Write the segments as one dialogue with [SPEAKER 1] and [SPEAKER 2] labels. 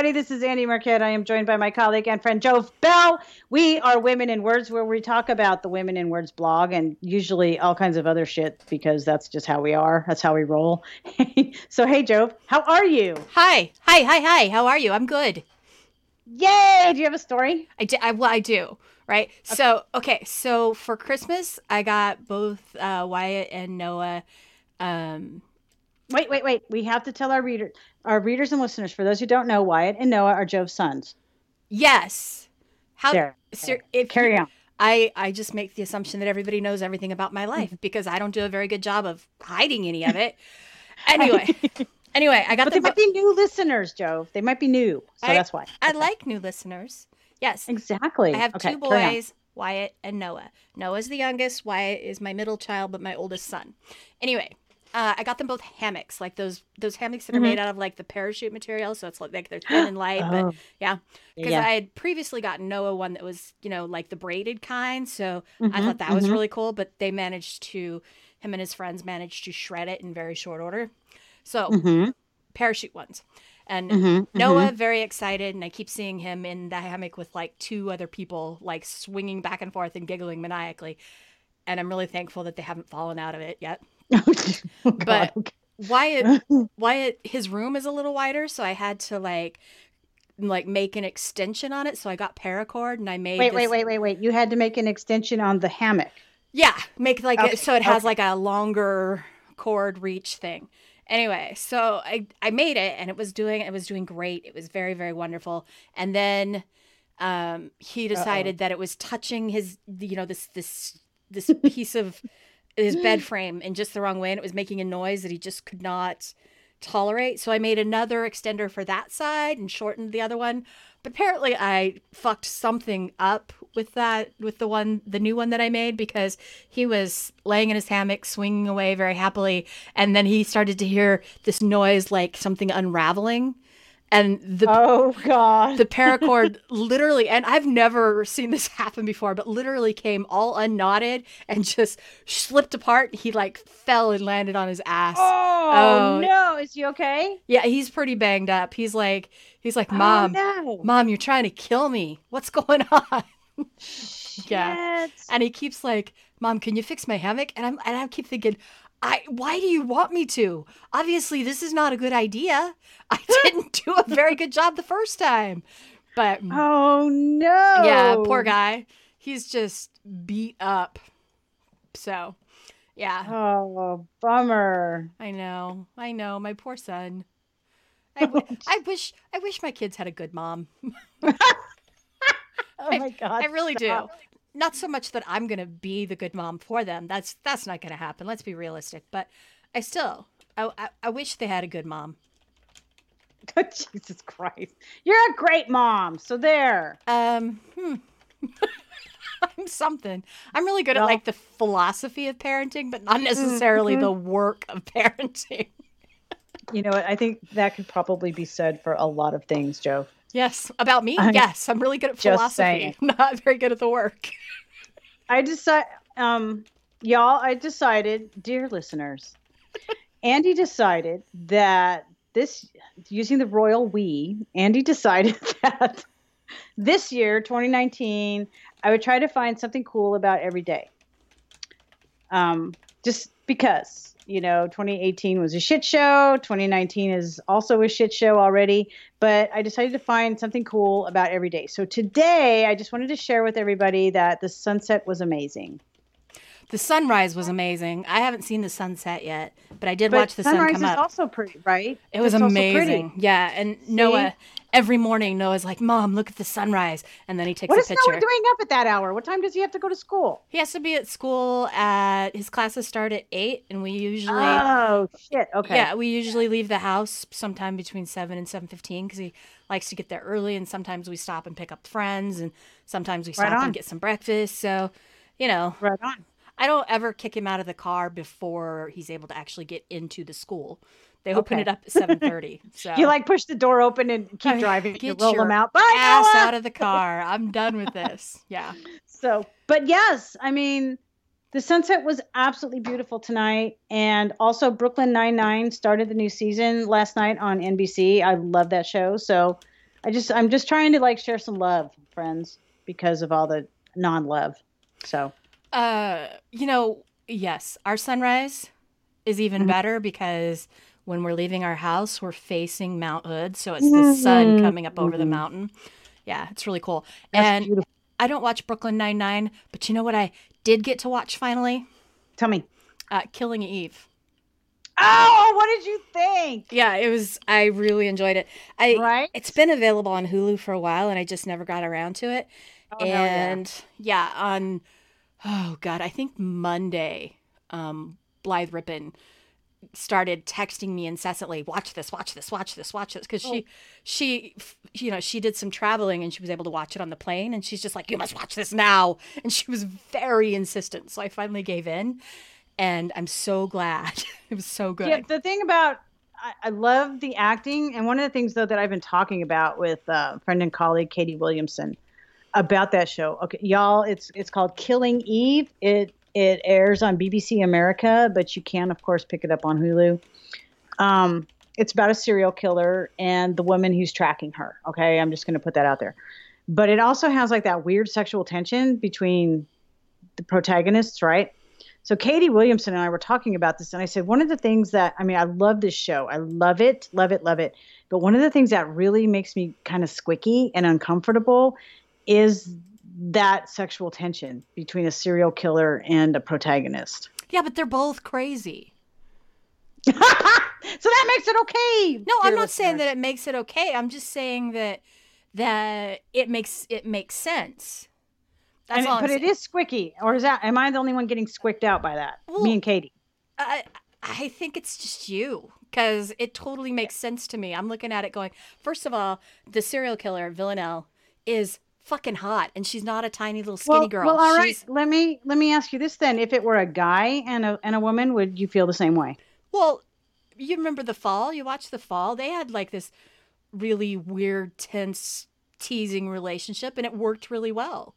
[SPEAKER 1] everybody. This is Andi Marquette. I am joined by my colleague and friend Jove Belle. We are Women in Words, where we talk about the Women in Words blog and usually all kinds of other shit because that's just how we are. That's how we roll. so, hey, Jove, how are you?
[SPEAKER 2] Hi, hi, hi, hi. How are you? I'm good.
[SPEAKER 1] Yay! Do you have a story?
[SPEAKER 2] I do. I, well, I do. Right. Okay. So, okay. So for Christmas, I got both uh, Wyatt and Noah. Um,
[SPEAKER 1] Wait, wait, wait. We have to tell our readers, our readers and listeners, for those who don't know, Wyatt and Noah are Jove's sons.
[SPEAKER 2] Yes.
[SPEAKER 1] How? There.
[SPEAKER 2] Sir, if
[SPEAKER 1] Carry
[SPEAKER 2] you,
[SPEAKER 1] on.
[SPEAKER 2] I I just make the assumption that everybody knows everything about my life mm-hmm. because I don't do a very good job of hiding any of it. anyway. Anyway, I got
[SPEAKER 1] but they might be new listeners, Joe. They might be new, so
[SPEAKER 2] I,
[SPEAKER 1] that's why.
[SPEAKER 2] I like new listeners. Yes,
[SPEAKER 1] exactly.
[SPEAKER 2] I have
[SPEAKER 1] okay,
[SPEAKER 2] two boys, Wyatt and Noah. Noah's the youngest. Wyatt is my middle child, but my oldest son. Anyway, uh, I got them both hammocks, like those those hammocks that are mm-hmm. made out of like the parachute material. So it's like, they're thin and light, oh. but yeah. Because yeah. I had previously gotten Noah one that was you know like the braided kind, so mm-hmm, I thought that mm-hmm. was really cool. But they managed to him and his friends managed to shred it in very short order. So
[SPEAKER 1] mm-hmm.
[SPEAKER 2] parachute ones. And mm-hmm, Noah mm-hmm. very excited, and I keep seeing him in the hammock with like two other people, like swinging back and forth and giggling maniacally. And I'm really thankful that they haven't fallen out of it yet.
[SPEAKER 1] oh,
[SPEAKER 2] but okay. Wyatt, Wyatt, his room is a little wider, so I had to like like make an extension on it. So I got paracord and I made.
[SPEAKER 1] Wait,
[SPEAKER 2] this...
[SPEAKER 1] wait, wait, wait, wait! You had to make an extension on the hammock.
[SPEAKER 2] Yeah, make like okay. it, so it has okay. like a longer cord reach thing. Anyway, so I I made it and it was doing it was doing great. It was very very wonderful. And then um he decided Uh-oh. that it was touching his you know this this this piece of his bed mm. frame in just the wrong way and it was making a noise that he just could not tolerate. So I made another extender for that side and shortened the other one. But apparently I fucked something up with that with the one the new one that I made because he was laying in his hammock swinging away very happily and then he started to hear this noise like something unraveling and the
[SPEAKER 1] oh god.
[SPEAKER 2] the paracord literally and i've never seen this happen before but literally came all unknotted and just slipped apart. He like fell and landed on his ass.
[SPEAKER 1] Oh, oh no. Is he okay?
[SPEAKER 2] Yeah he's pretty banged up. He's like he's like oh, mom
[SPEAKER 1] oh, no.
[SPEAKER 2] mom you're trying to kill me. What's going on?
[SPEAKER 1] Yeah.
[SPEAKER 2] And he keeps like mom can you fix my hammock? And i'm and i keep thinking I why do you want me to? Obviously, this is not a good idea. I didn't do a very good job the first time. But
[SPEAKER 1] oh no.
[SPEAKER 2] Yeah, poor guy. He's just beat up. So, yeah.
[SPEAKER 1] Oh, bummer.
[SPEAKER 2] I know. I know. My poor son. I, w- I wish I wish my kids had a good mom.
[SPEAKER 1] oh my god.
[SPEAKER 2] I, I really
[SPEAKER 1] stop.
[SPEAKER 2] do not so much that I'm going to be the good mom for them. That's that's not going to happen. Let's be realistic. But I still, I, I, I wish they had a good mom.
[SPEAKER 1] Jesus Christ, you're a great mom. So there.
[SPEAKER 2] Um. Hmm. I'm something. I'm really good well, at like the philosophy of parenting, but not necessarily mm-hmm. the work of parenting.
[SPEAKER 1] you know what? I think that could probably be said for a lot of things, Joe.
[SPEAKER 2] Yes, about me. I'm yes, I'm really good at philosophy. Not very good at the work.
[SPEAKER 1] I decide, um, y'all. I decided, dear listeners, Andi decided that this using the royal we. Andi decided that this year, 2019, I would try to find something cool about every day. Um, just because you know 2018 was a shit show 2019 is also a shit show already but i decided to find something cool about every day so today i just wanted to share with everybody that the sunset was amazing
[SPEAKER 2] the sunrise was amazing. I haven't seen the sunset yet, but I did but watch the sun come up.
[SPEAKER 1] Sunrise also pretty, right?
[SPEAKER 2] It was it's amazing. Yeah, and See? Noah every morning Noah's like, "Mom, look at the sunrise," and then he takes
[SPEAKER 1] what
[SPEAKER 2] a picture.
[SPEAKER 1] What is Noah doing up at that hour? What time does he have to go to school?
[SPEAKER 2] He has to be at school at his classes start at eight, and we usually
[SPEAKER 1] oh shit okay
[SPEAKER 2] yeah we usually leave the house sometime between seven and seven fifteen because he likes to get there early, and sometimes we stop and pick up friends, and sometimes we stop right and get some breakfast. So you know,
[SPEAKER 1] right on.
[SPEAKER 2] I don't ever kick him out of the car before he's able to actually get into the school. They open okay. it up at seven thirty. So
[SPEAKER 1] you like push the door open and keep driving. Get you roll them out.
[SPEAKER 2] Bye, ass Noah! out of the car. I'm done with this. Yeah.
[SPEAKER 1] So, but yes, I mean, the sunset was absolutely beautiful tonight, and also Brooklyn Nine Nine started the new season last night on NBC. I love that show. So, I just I'm just trying to like share some love, friends, because of all the non-love. So,
[SPEAKER 2] uh, you know, yes, our sunrise is even mm-hmm. better because when we're leaving our house, we're facing Mount Hood, so it's the sun mm-hmm. coming up over mm-hmm. the mountain. Yeah, it's really cool. That's and beautiful. I don't watch Brooklyn Nine Nine, but you know what I did get to watch finally?
[SPEAKER 1] Tell me.
[SPEAKER 2] Uh, Killing Eve.
[SPEAKER 1] Oh, what did you think?
[SPEAKER 2] Yeah, it was. I really enjoyed it. I
[SPEAKER 1] right.
[SPEAKER 2] It's been available on Hulu for a while, and I just never got around to it. Oh, and yeah. yeah. on oh god, I think Monday, um, Blythe Rippon started texting me incessantly watch this watch this watch this watch this because oh. she she you know she did some traveling and she was able to watch it on the plane and she's just like you must watch this now. And she was very insistent. So i finally gave in and i'm so glad. It was so good.
[SPEAKER 1] yeah the thing about I, I love the acting and one of the things though that i've been talking about with uh, friend and colleague katie williamson about that show. Okay y'all it's it's called killing eve. It it airs on BBC America, but you can, of course, pick it up on Hulu. Um, it's about a serial killer and the woman who's tracking her. Okay, I'm just going to put that out there. But it also has like that weird sexual tension between the protagonists, right? So Katie Williamson and I were talking about this, and I said one of the things that I mean, I love this show. I love it, love it, love it. But one of the things that really makes me kind of squicky and uncomfortable is that sexual tension between a serial killer and a protagonist.
[SPEAKER 2] Yeah, but they're both crazy.
[SPEAKER 1] so that makes it okay.
[SPEAKER 2] No, I'm not listener. saying that it makes it okay. I'm just saying that that it makes it makes sense.
[SPEAKER 1] That's I mean, all. but it is squicky, or is that? Am I the only one getting squicked out by that? Well, Me and Katie.
[SPEAKER 2] I I think it's just you because it totally makes sense to me. I'm looking at it going. First of all, the serial killer Villanelle is fucking hot and she's not a tiny little skinny
[SPEAKER 1] well,
[SPEAKER 2] girl.
[SPEAKER 1] Well, all
[SPEAKER 2] she's...
[SPEAKER 1] right. Let me let me ask you this then. If it were a guy and a and a woman, would you feel the same way?
[SPEAKER 2] Well, you remember The Fall? You watched The Fall? They had like this really weird, tense, teasing relationship and it worked really well.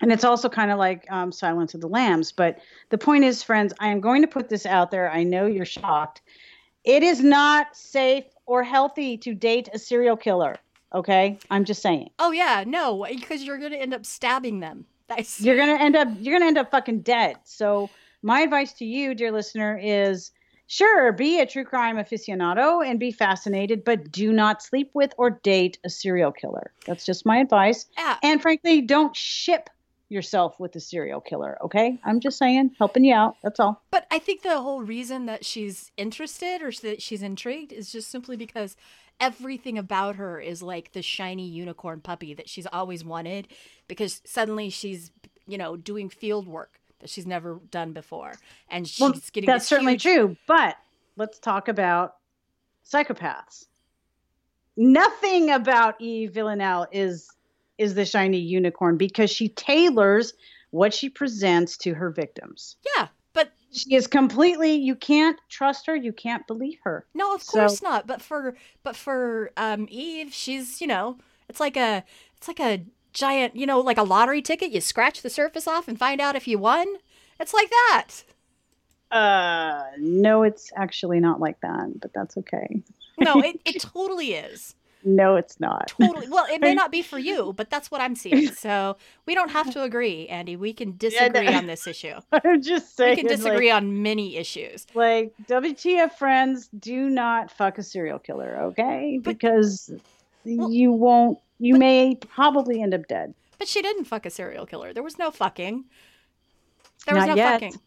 [SPEAKER 1] And it's also kind of like um, Silence of the Lambs. But the point is, friends, I am going to put this out there. I know you're shocked. It is not safe or healthy to date a serial killer. Okay, I'm just saying.
[SPEAKER 2] Oh yeah, no, because you're gonna end up stabbing them.
[SPEAKER 1] That's... You're gonna end up you're gonna end up fucking dead. So my advice to you, dear listener, is sure be a true crime aficionado and be fascinated, but do not sleep with or date a serial killer. That's just my advice.
[SPEAKER 2] Yeah.
[SPEAKER 1] And frankly, don't ship yourself with a serial killer. Okay, I'm just saying, helping you out. That's all.
[SPEAKER 2] But I think the whole reason that she's interested or that she's intrigued is just simply because everything about her is like the shiny unicorn puppy that she's always wanted because suddenly she's you know doing field work that she's never done before. And she's well, getting
[SPEAKER 1] that's certainly huge... true but let's talk about psychopaths. Nothing about eve villanelle is is the shiny unicorn because she tailors what she presents to her victims.
[SPEAKER 2] Yeah
[SPEAKER 1] she is completely you can't trust her you can't believe her.
[SPEAKER 2] No of course not but for but for um eve she's you know it's like a it's like a giant you know like a lottery ticket you scratch the surface off and find out if you won. It's like that.
[SPEAKER 1] Uh no it's actually not like that but that's okay.
[SPEAKER 2] No it, it totally is
[SPEAKER 1] no, it's not.
[SPEAKER 2] Totally. Well, it may not be for you, but that's what I'm seeing. So we don't have to agree, Andi. We can disagree yeah, no. on this issue.
[SPEAKER 1] I'm just saying.
[SPEAKER 2] We can disagree like, on many issues.
[SPEAKER 1] Like WTF friends, do not fuck a serial killer, okay? But, because well, you won't. You but, may probably end up dead.
[SPEAKER 2] But she didn't fuck a serial killer. There was no fucking. There was
[SPEAKER 1] not
[SPEAKER 2] no
[SPEAKER 1] yet.
[SPEAKER 2] fucking.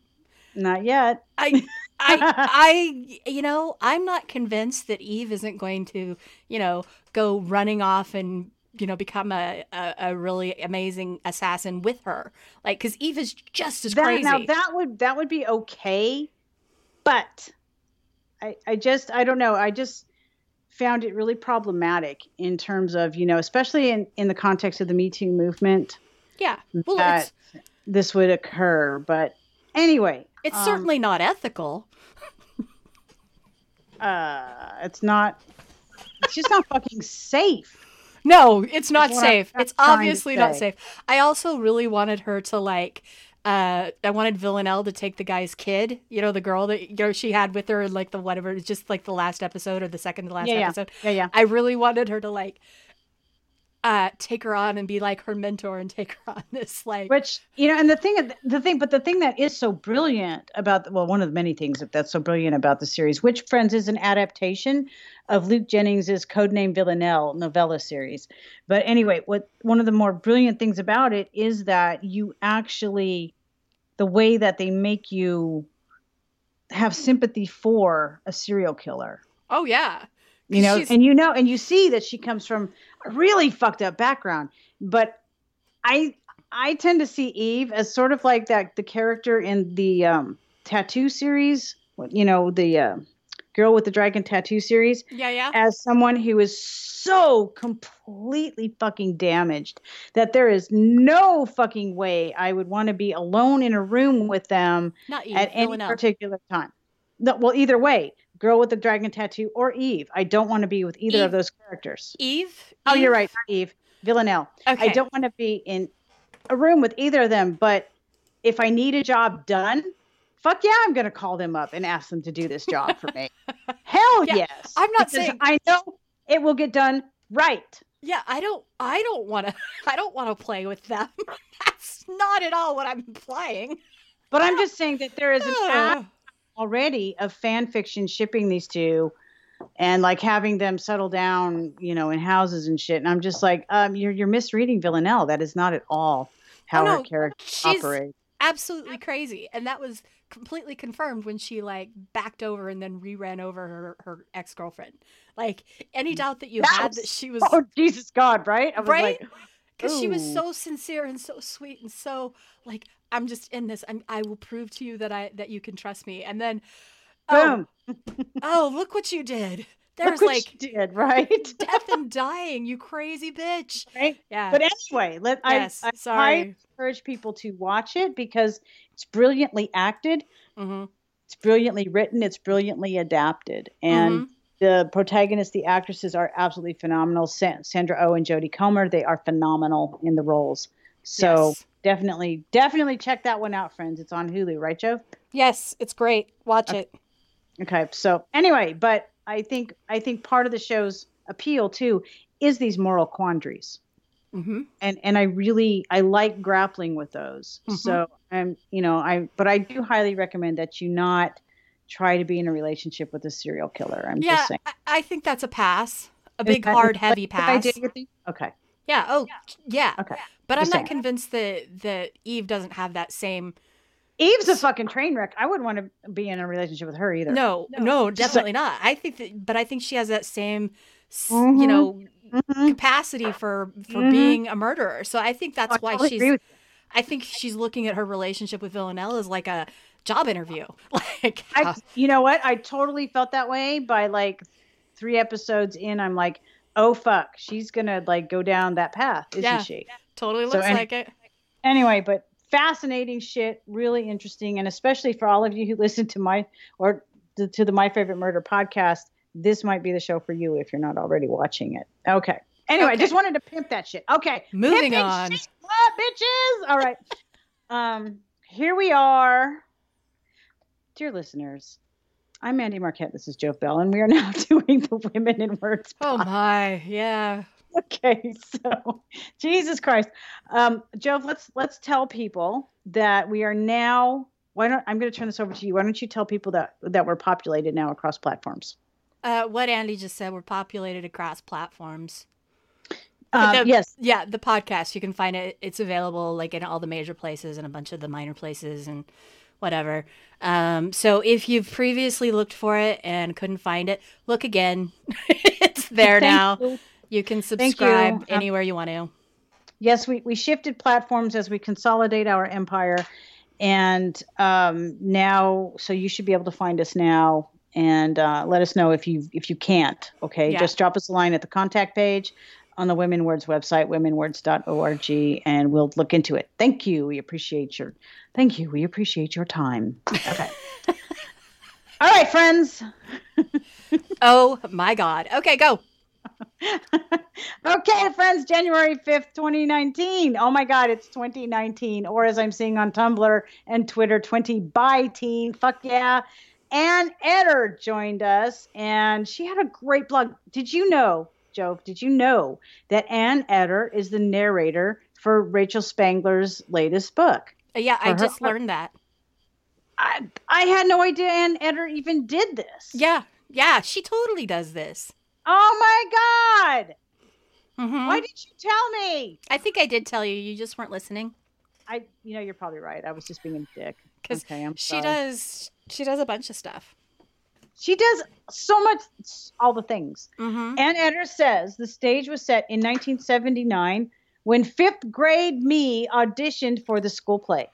[SPEAKER 1] Not yet.
[SPEAKER 2] I I, I, you know, I'm not convinced that Eve isn't going to, you know, go running off and you know become a, a, a really amazing assassin with her. Like because eve is just as
[SPEAKER 1] that,
[SPEAKER 2] crazy.
[SPEAKER 1] now that would that would be okay but i i just i don't know. I just found it really problematic in terms of you know especially in in the context of the me too movement
[SPEAKER 2] yeah. Well
[SPEAKER 1] that this would occur but anyway
[SPEAKER 2] it's um, certainly not ethical
[SPEAKER 1] uh, it's not. It's just not fucking safe.
[SPEAKER 2] No, it's not safe. it's obviously not safe. I also really wanted her to like. Uh, I wanted Villanelle to take the guy's kid, you know, the girl that you know she had with her, like the whatever, just like the last episode or the second to last
[SPEAKER 1] yeah,
[SPEAKER 2] episode.
[SPEAKER 1] Yeah, yeah.
[SPEAKER 2] I really wanted her to like uh, take her on and be like her mentor and take her on. This like
[SPEAKER 1] which you know and the thing the thing but the thing that is so brilliant about well one of the many things that's so brilliant about the series which friends is an adaptation of luke jennings's codename villanelle novella series. But anyway what one of the more brilliant things about it is that you actually the way that they make you have sympathy for a serial killer.
[SPEAKER 2] Oh yeah
[SPEAKER 1] you know and you know and you see that she comes from a really fucked up background. But i i tend to see eve as sort of like that the character in the um, tattoo series you know the uh, girl with the dragon tattoo series
[SPEAKER 2] yeah yeah.
[SPEAKER 1] as someone who is so completely fucking damaged that there is no fucking way i would want to be alone in a room with them
[SPEAKER 2] Not Eve,
[SPEAKER 1] at any particular time. No, well either way girl with the dragon tattoo, or Eve. I don't want to be with either
[SPEAKER 2] Eve.
[SPEAKER 1] of those characters.
[SPEAKER 2] Eve?
[SPEAKER 1] Oh,
[SPEAKER 2] Eve?
[SPEAKER 1] you're right, Eve. Villanelle.
[SPEAKER 2] Okay.
[SPEAKER 1] I don't want to be in a room with either of them, but if I need a job done, fuck yeah, I'm going to call them up and ask them to do this job for me. Hell
[SPEAKER 2] Yeah,
[SPEAKER 1] yes.
[SPEAKER 2] I'm not saying-
[SPEAKER 1] I know it will get done right.
[SPEAKER 2] Yeah, I don't I don't want to I don't want to play with them. That's not at all what I'm implying.
[SPEAKER 1] But I'm just saying that there is an. already of fan fiction shipping these two and like having them settle down, you know, in houses and shit. And I'm just like, um, you're you're misreading Villanelle. That is not at all how
[SPEAKER 2] Oh,
[SPEAKER 1] her character
[SPEAKER 2] she's-
[SPEAKER 1] operates.
[SPEAKER 2] Absolutely crazy. And that was completely confirmed when she like backed over and then re-ran over her, her ex-girlfriend. Like any doubt that you
[SPEAKER 1] That
[SPEAKER 2] had
[SPEAKER 1] was-
[SPEAKER 2] that she was
[SPEAKER 1] Oh Jesus God, right? I was
[SPEAKER 2] Right?
[SPEAKER 1] like,
[SPEAKER 2] because she was so sincere and so sweet and so like i'm just in this I'm, i will prove to you that i that you can trust me and then oh,
[SPEAKER 1] boom.
[SPEAKER 2] oh look what you did there's like
[SPEAKER 1] you did, right?
[SPEAKER 2] death and dying you crazy bitch
[SPEAKER 1] right?
[SPEAKER 2] yeah
[SPEAKER 1] But anyway, let
[SPEAKER 2] yes
[SPEAKER 1] I, I
[SPEAKER 2] sorry
[SPEAKER 1] I encourage people to watch it because it's brilliantly acted,
[SPEAKER 2] hmm
[SPEAKER 1] it's brilliantly written, it's brilliantly adapted, and
[SPEAKER 2] Mm-hmm.
[SPEAKER 1] the protagonists, the actresses are absolutely phenomenal. Sa- Sandra Oh and Jodie Comer, they are phenomenal in the roles. So
[SPEAKER 2] yes.
[SPEAKER 1] definitely, definitely check that one out, friends. It's on Hulu, right, Joe?
[SPEAKER 2] yes it's great watch it
[SPEAKER 1] Okay. So anyway, but I think I think part of the show's appeal too is these moral quandaries.
[SPEAKER 2] mm-hmm.
[SPEAKER 1] and and I really I like grappling with those.
[SPEAKER 2] Mhm.
[SPEAKER 1] So I'm you know I but I do highly recommend that you not try to be in a relationship with a serial killer. I'm
[SPEAKER 2] yeah
[SPEAKER 1] just saying.
[SPEAKER 2] I, I think that's a pass a
[SPEAKER 1] Is
[SPEAKER 2] big hard heavy
[SPEAKER 1] that the idea
[SPEAKER 2] pass?
[SPEAKER 1] Okay.
[SPEAKER 2] Yeah oh yeah
[SPEAKER 1] Okay.
[SPEAKER 2] but i'm not
[SPEAKER 1] saying.
[SPEAKER 2] convinced that that eve doesn't have that same
[SPEAKER 1] Eve's a fucking train wreck. I wouldn't want to be in a relationship with her either.
[SPEAKER 2] No,
[SPEAKER 1] No,
[SPEAKER 2] no, definitely not. I think that, but I think she has that same, s
[SPEAKER 1] Mhm.
[SPEAKER 2] you know,
[SPEAKER 1] Mhm.
[SPEAKER 2] capacity for for
[SPEAKER 1] Mhm.
[SPEAKER 2] being a murderer. So I think that's
[SPEAKER 1] I
[SPEAKER 2] why
[SPEAKER 1] totally
[SPEAKER 2] she's.
[SPEAKER 1] agree with
[SPEAKER 2] I think she's looking at her relationship with Villanelle as like a job interview. Like,
[SPEAKER 1] I, you know what? I totally felt that way by like three episodes in. I'm like, oh fuck, she's gonna like go down that path, isn't
[SPEAKER 2] Yeah.
[SPEAKER 1] she?
[SPEAKER 2] totally
[SPEAKER 1] So
[SPEAKER 2] looks
[SPEAKER 1] any-
[SPEAKER 2] like it.
[SPEAKER 1] anyway, but fascinating shit, really interesting, and especially for all of you who listen to my or to, to the My Favorite Murder podcast, this might be the show for you if you're not already watching it. Okay. Anyway, I
[SPEAKER 2] Okay.
[SPEAKER 1] just wanted to pimp that shit. Okay.
[SPEAKER 2] Moving
[SPEAKER 1] Pimping
[SPEAKER 2] on.
[SPEAKER 1] shit, what, bitches? All right. um, here we are, dear listeners. I'm Andi Marquette. This is Jove Belle, and we are now doing the Women in Words
[SPEAKER 2] Oh my, yeah.
[SPEAKER 1] okay so jesus christ um joe let's let's tell people that we are now why don't i'm going to turn this over to you why don't you tell people that that we're populated now across platforms
[SPEAKER 2] Uh, what Andi just said, we're populated across platforms.
[SPEAKER 1] um,
[SPEAKER 2] the-
[SPEAKER 1] yes
[SPEAKER 2] Yeah, the podcast. You can find it. It's available like in all the major places and a bunch of the minor places and whatever. Um, so if you've previously looked for it and couldn't find it, look again. it's there
[SPEAKER 1] Thank
[SPEAKER 2] now.
[SPEAKER 1] you.
[SPEAKER 2] You can
[SPEAKER 1] you.
[SPEAKER 2] subscribe
[SPEAKER 1] Um,
[SPEAKER 2] anywhere you want to.
[SPEAKER 1] yes we, we shifted platforms as we consolidate our empire and um now so you should be able to find us now and uh, let us know if you if you can't okay
[SPEAKER 2] Yeah.
[SPEAKER 1] just drop us a line at the contact page on the women words website womenwords.org and we'll look into it thank you we appreciate your thank you we appreciate your time okay all right friends
[SPEAKER 2] Oh my God. Okay, go.
[SPEAKER 1] okay, friends, January 5th, 2019. Oh my God, it's 2019. Or as I'm seeing on Tumblr and Twitter, 20 by teen. Fuck yeah. Ann Eder joined us and she had a great blog. Did you know Joe, did you know that Ann Eder is the narrator for Rachel Spangler's latest book?
[SPEAKER 2] Yeah, I just her, learned that.
[SPEAKER 1] I, I had no idea Ann Eder even did this.
[SPEAKER 2] Yeah, yeah, she totally does this.
[SPEAKER 1] Oh my god! Mm-hmm. Why didn't you tell me?
[SPEAKER 2] I think I did tell you. You just weren't listening.
[SPEAKER 1] I, you know, you're probably right. I was just being a dick.
[SPEAKER 2] Because okay, she does, she does a bunch of stuff.
[SPEAKER 1] She does so much, all the things. Mm-hmm. Ann Eder says the stage was set in 1979 when fifth grade me auditioned for the school play.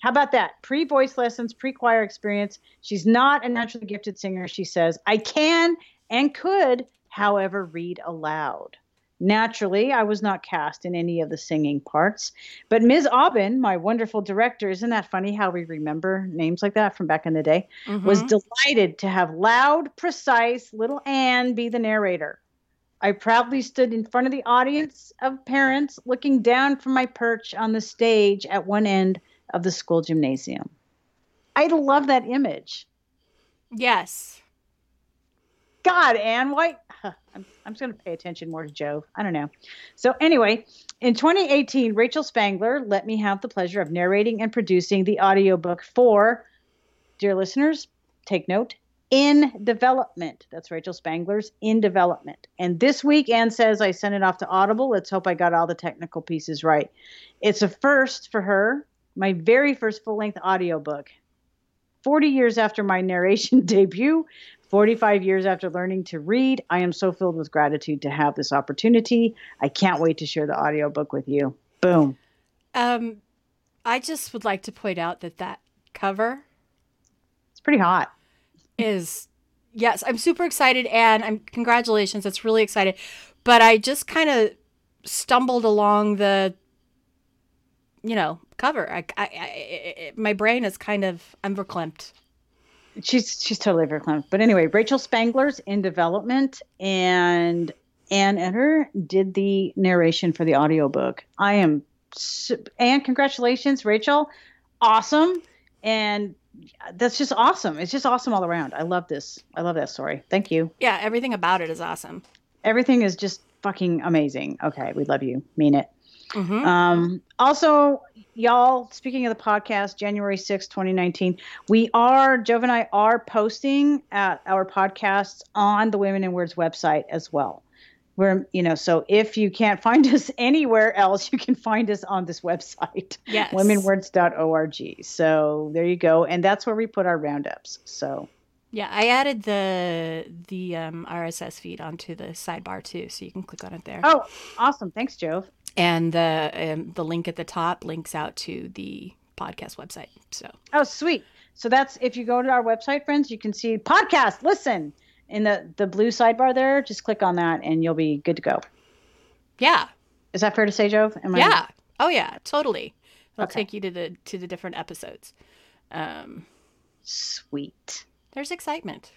[SPEAKER 1] How about that? Pre voice lessons, pre choir experience. She's not a naturally gifted singer, she says. I can and could, however, read aloud. Naturally, I was not cast in any of the singing parts, but Ms. Aubin, my wonderful director, isn't that funny how we remember names like that from back in the day? Mm-hmm. Was delighted to have loud, precise little Anne be the narrator. I proudly stood in front of the audience of parents looking down from my perch on the stage at one end of the school gymnasium. I love that image.
[SPEAKER 2] Yes.
[SPEAKER 1] God, Anne, why? I'm, I'm just going to pay attention more to Joe. I don't know. So, anyway, in 2018, Rachel Spangler let me have the pleasure of narrating and producing the audiobook for, dear listeners, take note, In Development. That's Rachel Spangler's In Development. And this week, Anne says I sent it off to Audible. Let's hope I got all the technical pieces right. It's a first for her, my very first full length audiobook. 40 years after my narration debut, 45 years after learning to read, I am so filled with gratitude to have this opportunity. I can't wait to share the audiobook with you. Boom.
[SPEAKER 2] Um, I just would like to point out that that cover
[SPEAKER 1] it's pretty hot.
[SPEAKER 2] Is yes, I'm super excited and I'm congratulations. It's really excited. But I just kind of stumbled along the you know, cover. I, I, I, my brain is kind of I'm verklempt
[SPEAKER 1] she's she's totally verklempt. But anyway, Rachel Spangler's in development, and Ann Eder did the narration for the audiobook. I am, and congratulations, Rachel, awesome, and that's just awesome. It's just awesome all around. I love this. I love that story. Thank you.
[SPEAKER 2] Yeah, everything about it is awesome.
[SPEAKER 1] Everything is just fucking amazing. Okay, we love you. Mean it. Mm-hmm. Um, also, y'all, speaking of the podcast, January 6, 2019, we are, Jove and I are posting at our podcasts on the Women in Words website as well. We're, you know, so if you can't find us anywhere else, you can find us on this website,
[SPEAKER 2] yes.
[SPEAKER 1] womenwords.org. So there you go. And that's where we put our roundups. So.
[SPEAKER 2] Yeah, I added the the um, RSS feed onto the sidebar too, so you can click on it there.
[SPEAKER 1] Oh, awesome! Thanks, Jove
[SPEAKER 2] and the um, the link at the top links out to the podcast website. So
[SPEAKER 1] oh, sweet. So that's if you go to our website, friends, you can see podcast. Listen in the the blue sidebar there. Just click on that, and you'll be good to go.
[SPEAKER 2] Yeah.
[SPEAKER 1] Is that fair to say, Jove?
[SPEAKER 2] Am yeah. I... Oh yeah. Totally. It'll okay. take you to the to the different episodes. Um,
[SPEAKER 1] Sweet.
[SPEAKER 2] There's excitement.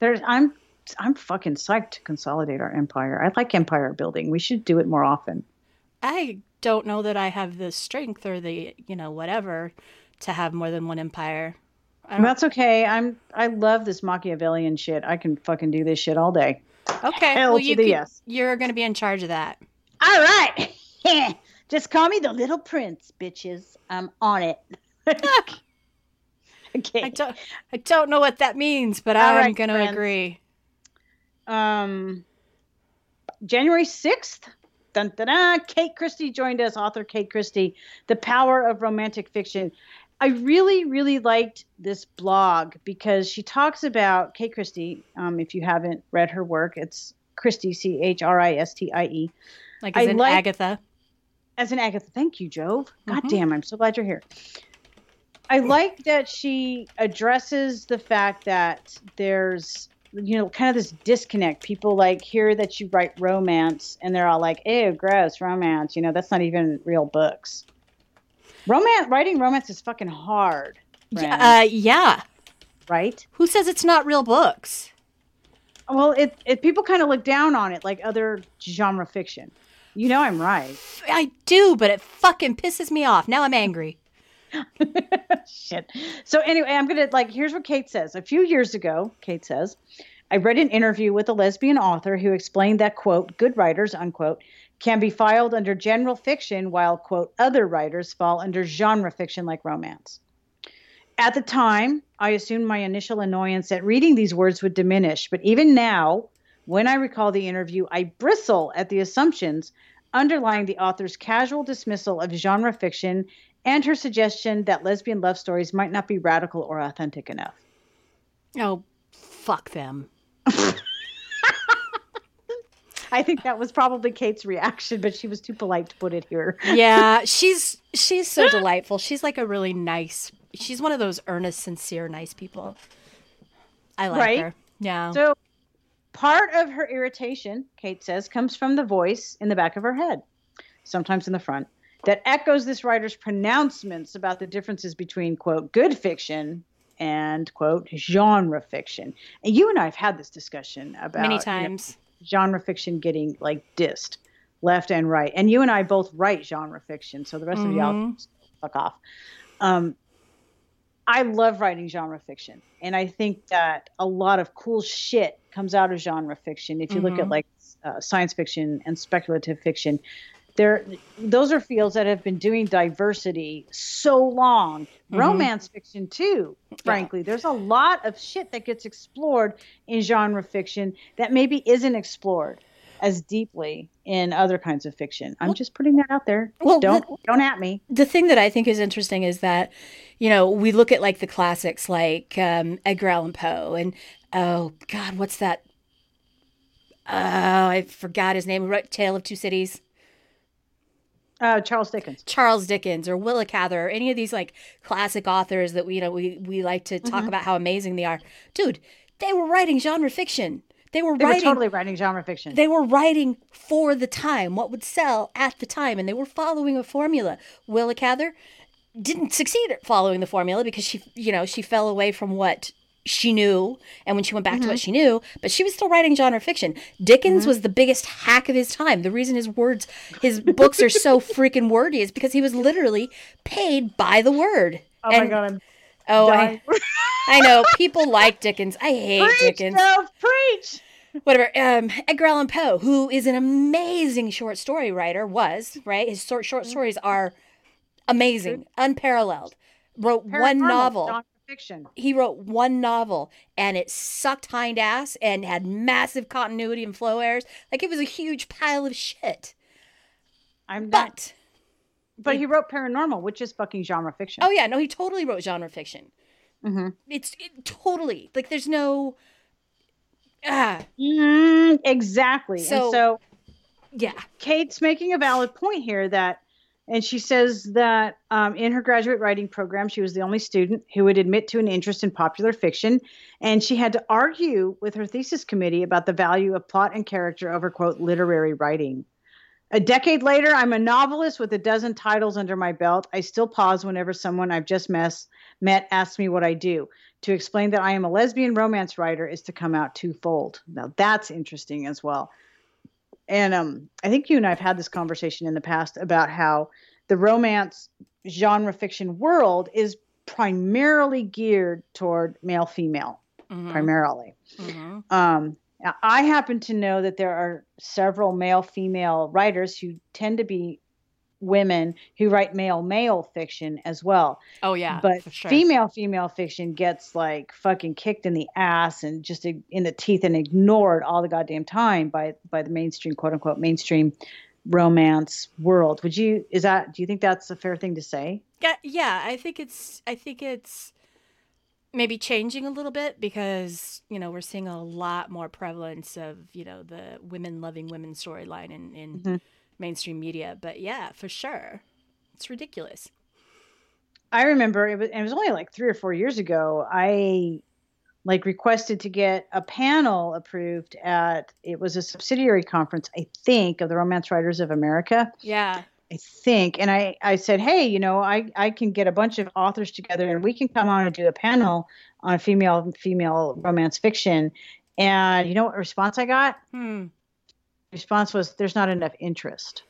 [SPEAKER 1] There's I'm I'm fucking psyched to consolidate our empire. I like empire building. We should do it more often.
[SPEAKER 2] I don't know that I have the strength or the, you know, whatever to have more than one empire.
[SPEAKER 1] That's okay. I'm I love this Machiavellian shit. I can fucking do this shit all day.
[SPEAKER 2] Okay. Hell well, you could, yes. You're going to be in charge of that.
[SPEAKER 1] All right. Just call me the little prince, bitches. I'm on it.
[SPEAKER 2] okay. I don't I don't know what that means, but all I'm right, going to agree.
[SPEAKER 1] Um January 6th, Dun, dun, dun. Kate Christie joined us, author Kate Christie, The Power of Romantic Fiction. I really, really liked this blog because she talks about Kate Christie. Um, if you haven't read her work, it's Christie, C H R I S T I E.
[SPEAKER 2] Like as I in like, Agatha.
[SPEAKER 1] As in Agatha. Thank you, Jove. God mm-hmm. damn, I'm so glad you're here. I like that she addresses the fact that there's you know, kind of this disconnect. People like hear that you write romance and they're all like, ew, gross, romance. You know, that's not even real books. Romance, writing romance is fucking hard.
[SPEAKER 2] Yeah, uh, yeah.
[SPEAKER 1] Right?
[SPEAKER 2] Who says it's not real books?
[SPEAKER 1] Well, it, it people kind of look down on it like other genre fiction. You know I'm right.
[SPEAKER 2] I do, but it fucking pisses me off. Now I'm angry.
[SPEAKER 1] Shit. So anyway, I'm gonna like. Here's what Kate says. A few years ago, Kate says, I read an interview with a lesbian author who explained that, quote, good writers, unquote, can be filed under general fiction while, quote, other writers fall under genre fiction like romance. At the time, I assumed my initial annoyance at reading these words would diminish, but even now, when I recall the interview, I bristle at the assumptions underlying the author's casual dismissal of genre fiction and her suggestion that lesbian love stories might not be radical or authentic enough.
[SPEAKER 2] Oh, fuck them.
[SPEAKER 1] I think that was probably Kate's reaction, but she was too polite to put it here.
[SPEAKER 2] yeah, she's she's so delightful. She's like a really nice. She's one of those earnest, sincere, nice people. I like right? her. Yeah.
[SPEAKER 1] So part of her irritation, Kate says, comes from the voice in the back of her head, sometimes in the front, that echoes this writer's pronouncements about the differences between quote good fiction and quote genre fiction. And you and I have had this discussion about
[SPEAKER 2] many times.
[SPEAKER 1] You know, genre fiction getting like dissed left and right. And you and I both write genre fiction, so the rest mm-hmm. of y'all mm-hmm. fuck off. Um, I love writing genre fiction, and I think that a lot of cool shit comes out of genre fiction. If you mm-hmm. look at mm-hmm. like uh, science fiction and speculative fiction, there those are fields that have been doing diversity so long. Mm-hmm. Romance fiction too, frankly. Yeah. There's a lot of shit that gets explored in genre fiction that maybe isn't explored as deeply in other kinds of fiction. I'm well, just putting that out there. Well, don't the, don't at me.
[SPEAKER 2] The thing that I think is interesting is that, you know, we look at like the classics like um, Edgar Allan Poe and oh God, what's that? Oh, I forgot his name. wrote Tale of Two Cities.
[SPEAKER 1] Uh, Charles Dickens.
[SPEAKER 2] Charles Dickens or Willa Cather or any of these like classic authors that we you know we we like to talk mm-hmm. about how amazing they are. Dude, they were writing genre fiction. They were
[SPEAKER 1] they
[SPEAKER 2] writing
[SPEAKER 1] were totally writing genre fiction.
[SPEAKER 2] They were writing for the time, what would sell at the time, and they were following a formula. Willa Cather didn't succeed at following the formula because she, you know, she fell away from what she knew and when she went back mm-hmm. to what mm-hmm. she knew but she was still writing genre fiction. Dickens mm-hmm. was the biggest hack of his time. The reason his words his books are so freaking wordy is because he was literally paid by the word.
[SPEAKER 1] Oh and, my god I'm
[SPEAKER 2] oh I, I know people like dickens. I hate
[SPEAKER 1] preach,
[SPEAKER 2] dickens.
[SPEAKER 1] no, preach!
[SPEAKER 2] Whatever um edgar allan poe who is an amazing short story writer was right? His short short mm-hmm. stories are amazing unparalleled. Wrote one novel
[SPEAKER 1] fiction.
[SPEAKER 2] He wrote one novel and it sucked hind ass and had massive continuity and flow errors. Like it was a huge pile of shit.
[SPEAKER 1] I'm not. But, but he, wrote paranormal, which is fucking genre fiction.
[SPEAKER 2] Oh yeah, no, he totally wrote genre fiction.
[SPEAKER 1] Mm-hmm.
[SPEAKER 2] It's it, totally like there's no. Ah.
[SPEAKER 1] Mm, exactly. So, and so,
[SPEAKER 2] yeah,
[SPEAKER 1] Kate's making a valid point here that and she says that um, in her graduate writing program, she was the only student who would admit to an interest in popular fiction. And she had to argue with her thesis committee about the value of plot and character over, quote, literary writing. A decade later, I'm a novelist with a dozen titles under my belt. I still pause whenever someone I've just mess, met asks me what I do. To explain that I am a lesbian romance writer is to come out twofold. Now, that's interesting as well and um, I think you and I've had this conversation in the past about how the romance genre fiction world is primarily geared toward male female, mm-hmm. primarily. Mm-hmm. Um, I happen to know that there are several male female writers who tend to be women who write male male fiction as well.
[SPEAKER 2] Oh yeah.
[SPEAKER 1] But sure. female female fiction gets like fucking kicked in the ass and just in the teeth and ignored all the goddamn time by by the mainstream quote unquote mainstream romance world. Would you is that do you think that's a fair thing to say?
[SPEAKER 2] Yeah, yeah, I think it's I think it's maybe changing a little bit because you know we're seeing a lot more prevalence of you know the women loving women storyline in in mm-hmm mainstream media. But yeah, for sure. It's ridiculous.
[SPEAKER 1] I remember it was, it was only like three or four years ago. I like requested to get a panel approved at it was a subsidiary conference, I think, of the Romance Writers of America.
[SPEAKER 2] Yeah.
[SPEAKER 1] I think. And I, I said, hey, you know, I, I can get a bunch of authors together and we can come on and do a panel on female female romance fiction. And you know what response I got?
[SPEAKER 2] Hmm
[SPEAKER 1] response was there's not enough interest.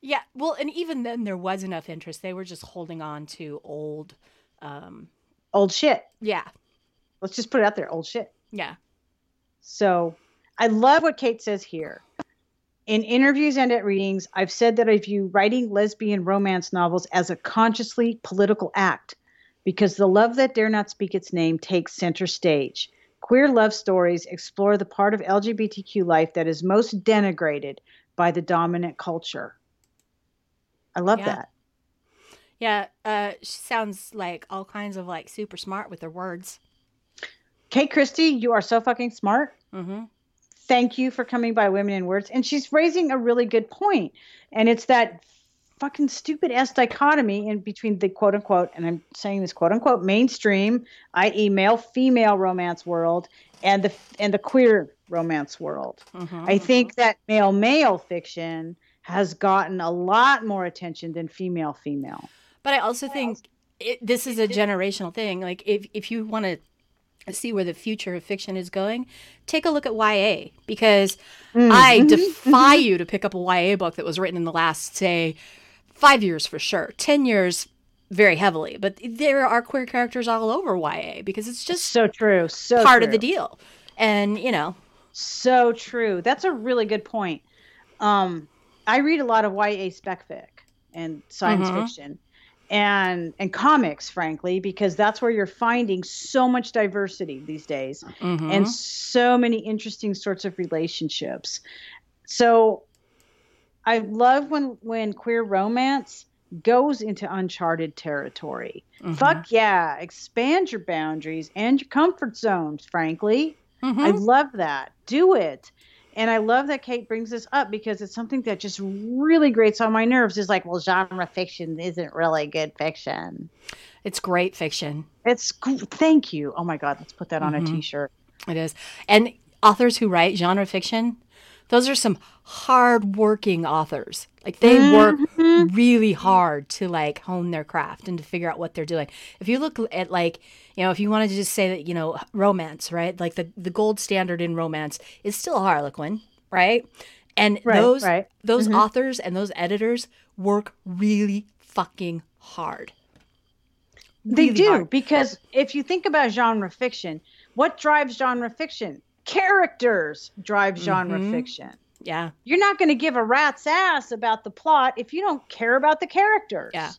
[SPEAKER 2] Yeah, well, and even then there was enough interest. They were just holding on to old um
[SPEAKER 1] old shit.
[SPEAKER 2] Yeah.
[SPEAKER 1] Let's just put it out there, old shit.
[SPEAKER 2] Yeah.
[SPEAKER 1] So I love what Kate says here. In interviews and at readings, I've said that I view writing lesbian romance novels as a consciously political act because the love that dare not speak its name takes center stage. Queer love stories explore the part of LGBTQ life that is most denigrated by the dominant culture. I love
[SPEAKER 2] Yeah.
[SPEAKER 1] that.
[SPEAKER 2] Yeah, uh, she sounds like all kinds of like super smart with her words.
[SPEAKER 1] Kate Christie, you are so fucking smart.
[SPEAKER 2] Mm-hmm.
[SPEAKER 1] Thank you for coming by Women in Words. And she's raising a really good point. And it's that fucking stupid ass dichotomy in between the quote unquote, and I'm saying this quote unquote mainstream, i.e. male female romance world and the and the queer romance world.
[SPEAKER 2] Mm-hmm.
[SPEAKER 1] I think that male male fiction has gotten a lot more attention than female female.
[SPEAKER 2] But I also think it, this is a generational thing. Like if if you want to see where the future of fiction is going, take a look at YA because I defy you to pick up a YA book that was written in the last say 5 years for sure. 10 years very heavily, but there are queer characters all over YA because it's just
[SPEAKER 1] So true. So
[SPEAKER 2] part of the deal. And, you know,
[SPEAKER 1] So true. That's a really good point. Um, I read a lot of YA spec fic and science
[SPEAKER 2] Mhm.
[SPEAKER 1] fiction and and comics, frankly, because that's where you're finding so much diversity these days
[SPEAKER 2] mhm.
[SPEAKER 1] and so many interesting sorts of relationships. So I love when when queer romance goes into uncharted territory.
[SPEAKER 2] Mhm.
[SPEAKER 1] Fuck yeah, expand your boundaries and your comfort zones, frankly.
[SPEAKER 2] Mhm.
[SPEAKER 1] I love that. Do it. And I love that Kate brings this up because it's something that just really grates on my nerves. Is like, well, genre fiction isn't really good fiction.
[SPEAKER 2] it's great fiction.
[SPEAKER 1] It's thank you. Oh my god, let's put that on a
[SPEAKER 2] Mhm.
[SPEAKER 1] t-shirt.
[SPEAKER 2] It is. And authors who write genre fiction, those are some hard-working authors. Like they work
[SPEAKER 1] Mhm.
[SPEAKER 2] really hard to like hone their craft and to figure out what they're doing. If you look at like, you know, if you wanted to just say that, you know, romance, right? Like the the gold standard in romance is still Harlequin, right? And
[SPEAKER 1] Right,
[SPEAKER 2] those
[SPEAKER 1] right.
[SPEAKER 2] those
[SPEAKER 1] Mhm.
[SPEAKER 2] authors and those editors work really fucking hard.
[SPEAKER 1] They
[SPEAKER 2] Really
[SPEAKER 1] do
[SPEAKER 2] hard.
[SPEAKER 1] because if you think about genre fiction, what drives genre fiction? Characters drive genre
[SPEAKER 2] Mhm.
[SPEAKER 1] fiction.
[SPEAKER 2] Yeah.
[SPEAKER 1] You're not going to give a rat's ass about the plot if you don't care about the characters.
[SPEAKER 2] Yeah.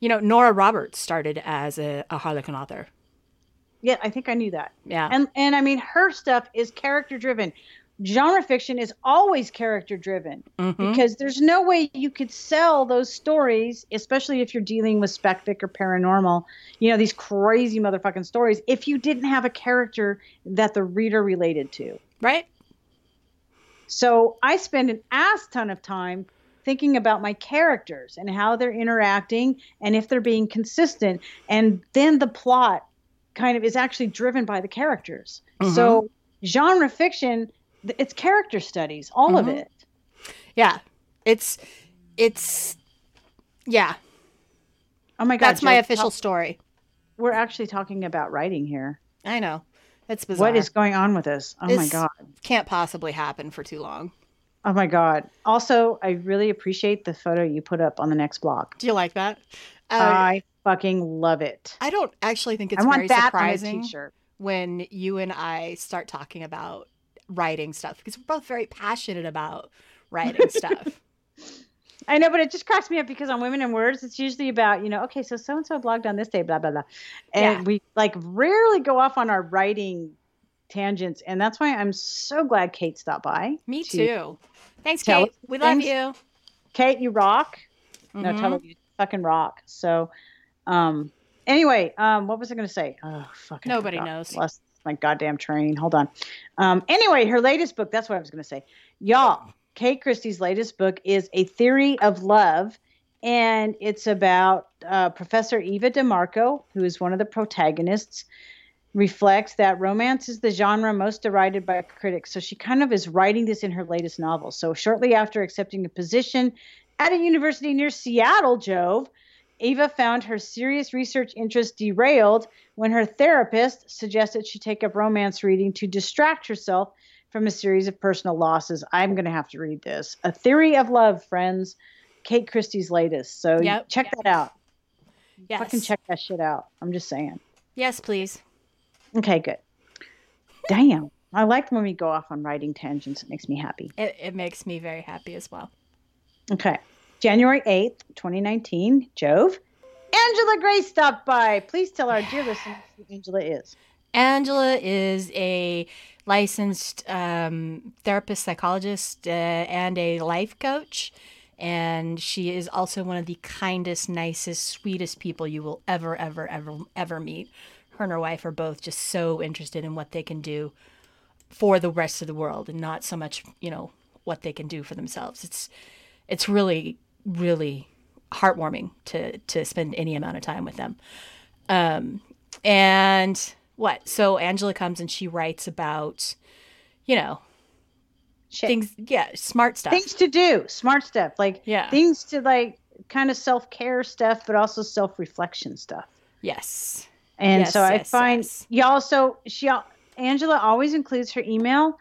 [SPEAKER 2] You know, Nora Roberts started as a, a Harlequin author.
[SPEAKER 1] Yeah, I think I knew that.
[SPEAKER 2] Yeah.
[SPEAKER 1] And and I mean her stuff is character driven. Genre fiction is always character driven
[SPEAKER 2] Mhm.
[SPEAKER 1] because there's no way you could sell those stories, especially if you're dealing with spec fic or paranormal, you know, these crazy motherfucking stories, if you didn't have a character that the reader related to.
[SPEAKER 2] Right?
[SPEAKER 1] So I spend an ass ton of time thinking about my characters and how they're interacting and if they're being consistent. And then the plot kind of is actually driven by the characters. So genre fiction, it's character studies, all of
[SPEAKER 2] Mhm.
[SPEAKER 1] it.
[SPEAKER 2] Yeah. It's it's yeah.
[SPEAKER 1] Oh my God.
[SPEAKER 2] That's my official story.
[SPEAKER 1] We're actually talking about writing here.
[SPEAKER 2] I know. It's bizarre.
[SPEAKER 1] What is going on with this? Oh my God.
[SPEAKER 2] can't possibly happen for too long.
[SPEAKER 1] Oh my God. Also, I really appreciate the photo you put up on the next block.
[SPEAKER 2] Do you like that? Uh,
[SPEAKER 1] I fucking love it.
[SPEAKER 2] I don't actually think it's
[SPEAKER 1] I want
[SPEAKER 2] very
[SPEAKER 1] that
[SPEAKER 2] surprising when you and I start talking about writing stuff because we're both very passionate about writing stuff.
[SPEAKER 1] I know, but it just cracks me up because on Women in Words, it's usually about, you know, okay, so so and so blogged on this day, blah, blah, blah. And
[SPEAKER 2] Yeah.
[SPEAKER 1] we like rarely go off on our writing tangents. And that's why I'm so glad Kate stopped by.
[SPEAKER 2] Me
[SPEAKER 1] to
[SPEAKER 2] too. Thanks, Kate. We love
[SPEAKER 1] things.
[SPEAKER 2] you.
[SPEAKER 1] Kate, you rock. No,
[SPEAKER 2] Mhm.
[SPEAKER 1] tell her you fucking rock. So, um, anyway, um, what was I going to say? Oh, fuck.
[SPEAKER 2] Nobody knows.
[SPEAKER 1] Lost my goddamn train. Hold on. Um, anyway, her latest book, that's what I was going to say. Y'all, Kate Christie's latest book is A Theory of Love. And it's about uh, Professor Eva DeMarco, who is one of the protagonists, reflects that romance is the genre most derided by critics. So she kind of is writing this in her latest novel. So shortly after accepting a position at a university near Seattle, Jove, Eva found her serious research interest derailed when her therapist suggested she take up romance reading to distract herself from a series of personal losses. I'm going to have to read this. A Theory of Love, friends. Kate Christie's latest. So
[SPEAKER 2] Yep.
[SPEAKER 1] check that out.
[SPEAKER 2] Yes.
[SPEAKER 1] Fucking check that shit out. I'm just saying.
[SPEAKER 2] Yes, please.
[SPEAKER 1] Okay, good. Damn. I like when we go off on writing tangents. It makes me happy.
[SPEAKER 2] It, it makes me very happy as well.
[SPEAKER 1] Okay. January 8th, 2019, Jove. Angela Grace stopped by. Please tell our dear listeners who Angela is.
[SPEAKER 2] Angela is a licensed um, therapist, psychologist, uh, and a life coach. And she is also one of the kindest, nicest, sweetest people you will ever, ever, ever, ever meet. Her and her wife are both just so interested in what they can do for the rest of the world and not so much, you know, what they can do for themselves. It's it's really, really heartwarming to to spend any amount of time with them. Um, and what? So Angela comes and she writes about, you know, Shit. things. Yeah, smart stuff.
[SPEAKER 1] Things to do, smart stuff. Like
[SPEAKER 2] yeah,
[SPEAKER 1] things to like, kind of self care stuff, but also self reflection stuff.
[SPEAKER 2] Yes.
[SPEAKER 1] And
[SPEAKER 2] yes,
[SPEAKER 1] so I
[SPEAKER 2] yes,
[SPEAKER 1] find
[SPEAKER 2] yes.
[SPEAKER 1] y'all. So she, Angela, always includes her email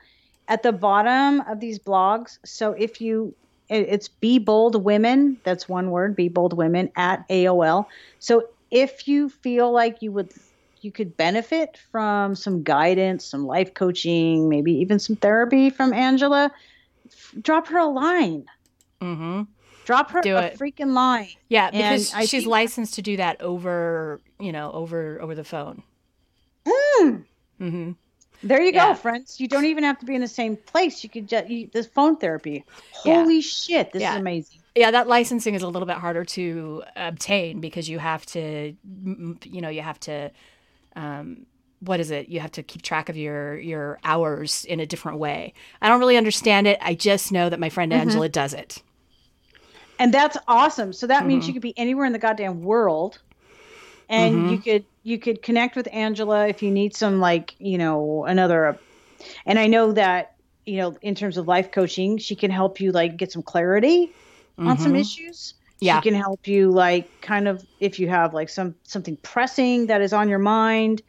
[SPEAKER 1] at the bottom of these blogs. So if you it's be bold women that's one word be bold women at aol so if you feel like you would you could benefit from some guidance some life coaching maybe even some therapy from angela drop her a line
[SPEAKER 2] mm-hmm.
[SPEAKER 1] drop her
[SPEAKER 2] Do
[SPEAKER 1] a
[SPEAKER 2] it.
[SPEAKER 1] freaking line
[SPEAKER 2] yeah because
[SPEAKER 1] I
[SPEAKER 2] she's licensed to do that over you know over over the phone
[SPEAKER 1] Mm.
[SPEAKER 2] mm-hmm.
[SPEAKER 1] There you
[SPEAKER 2] Yeah.
[SPEAKER 1] go, friends. You don't even have to be in the same place. You could just you, this phone therapy.
[SPEAKER 2] Yeah.
[SPEAKER 1] Holy shit, this
[SPEAKER 2] Yeah.
[SPEAKER 1] is amazing.
[SPEAKER 2] yeah that licensing is a little bit harder to obtain because you have to you know you have to um, what is it you have to keep track of your your hours in a different way i don't really understand it i just know that my friend angela does it
[SPEAKER 1] And that's awesome. So that means
[SPEAKER 2] Mhm.
[SPEAKER 1] you could be anywhere in the goddamn world. And
[SPEAKER 2] Mhm.
[SPEAKER 1] you could you could connect with Angela if you need some like, you know, another and I know that, you know, in terms of life coaching, she can help you like get some clarity on some
[SPEAKER 2] Mhm.
[SPEAKER 1] issues.
[SPEAKER 2] Yeah.
[SPEAKER 1] She can help you like kind of if you have like some something pressing that is on your mind.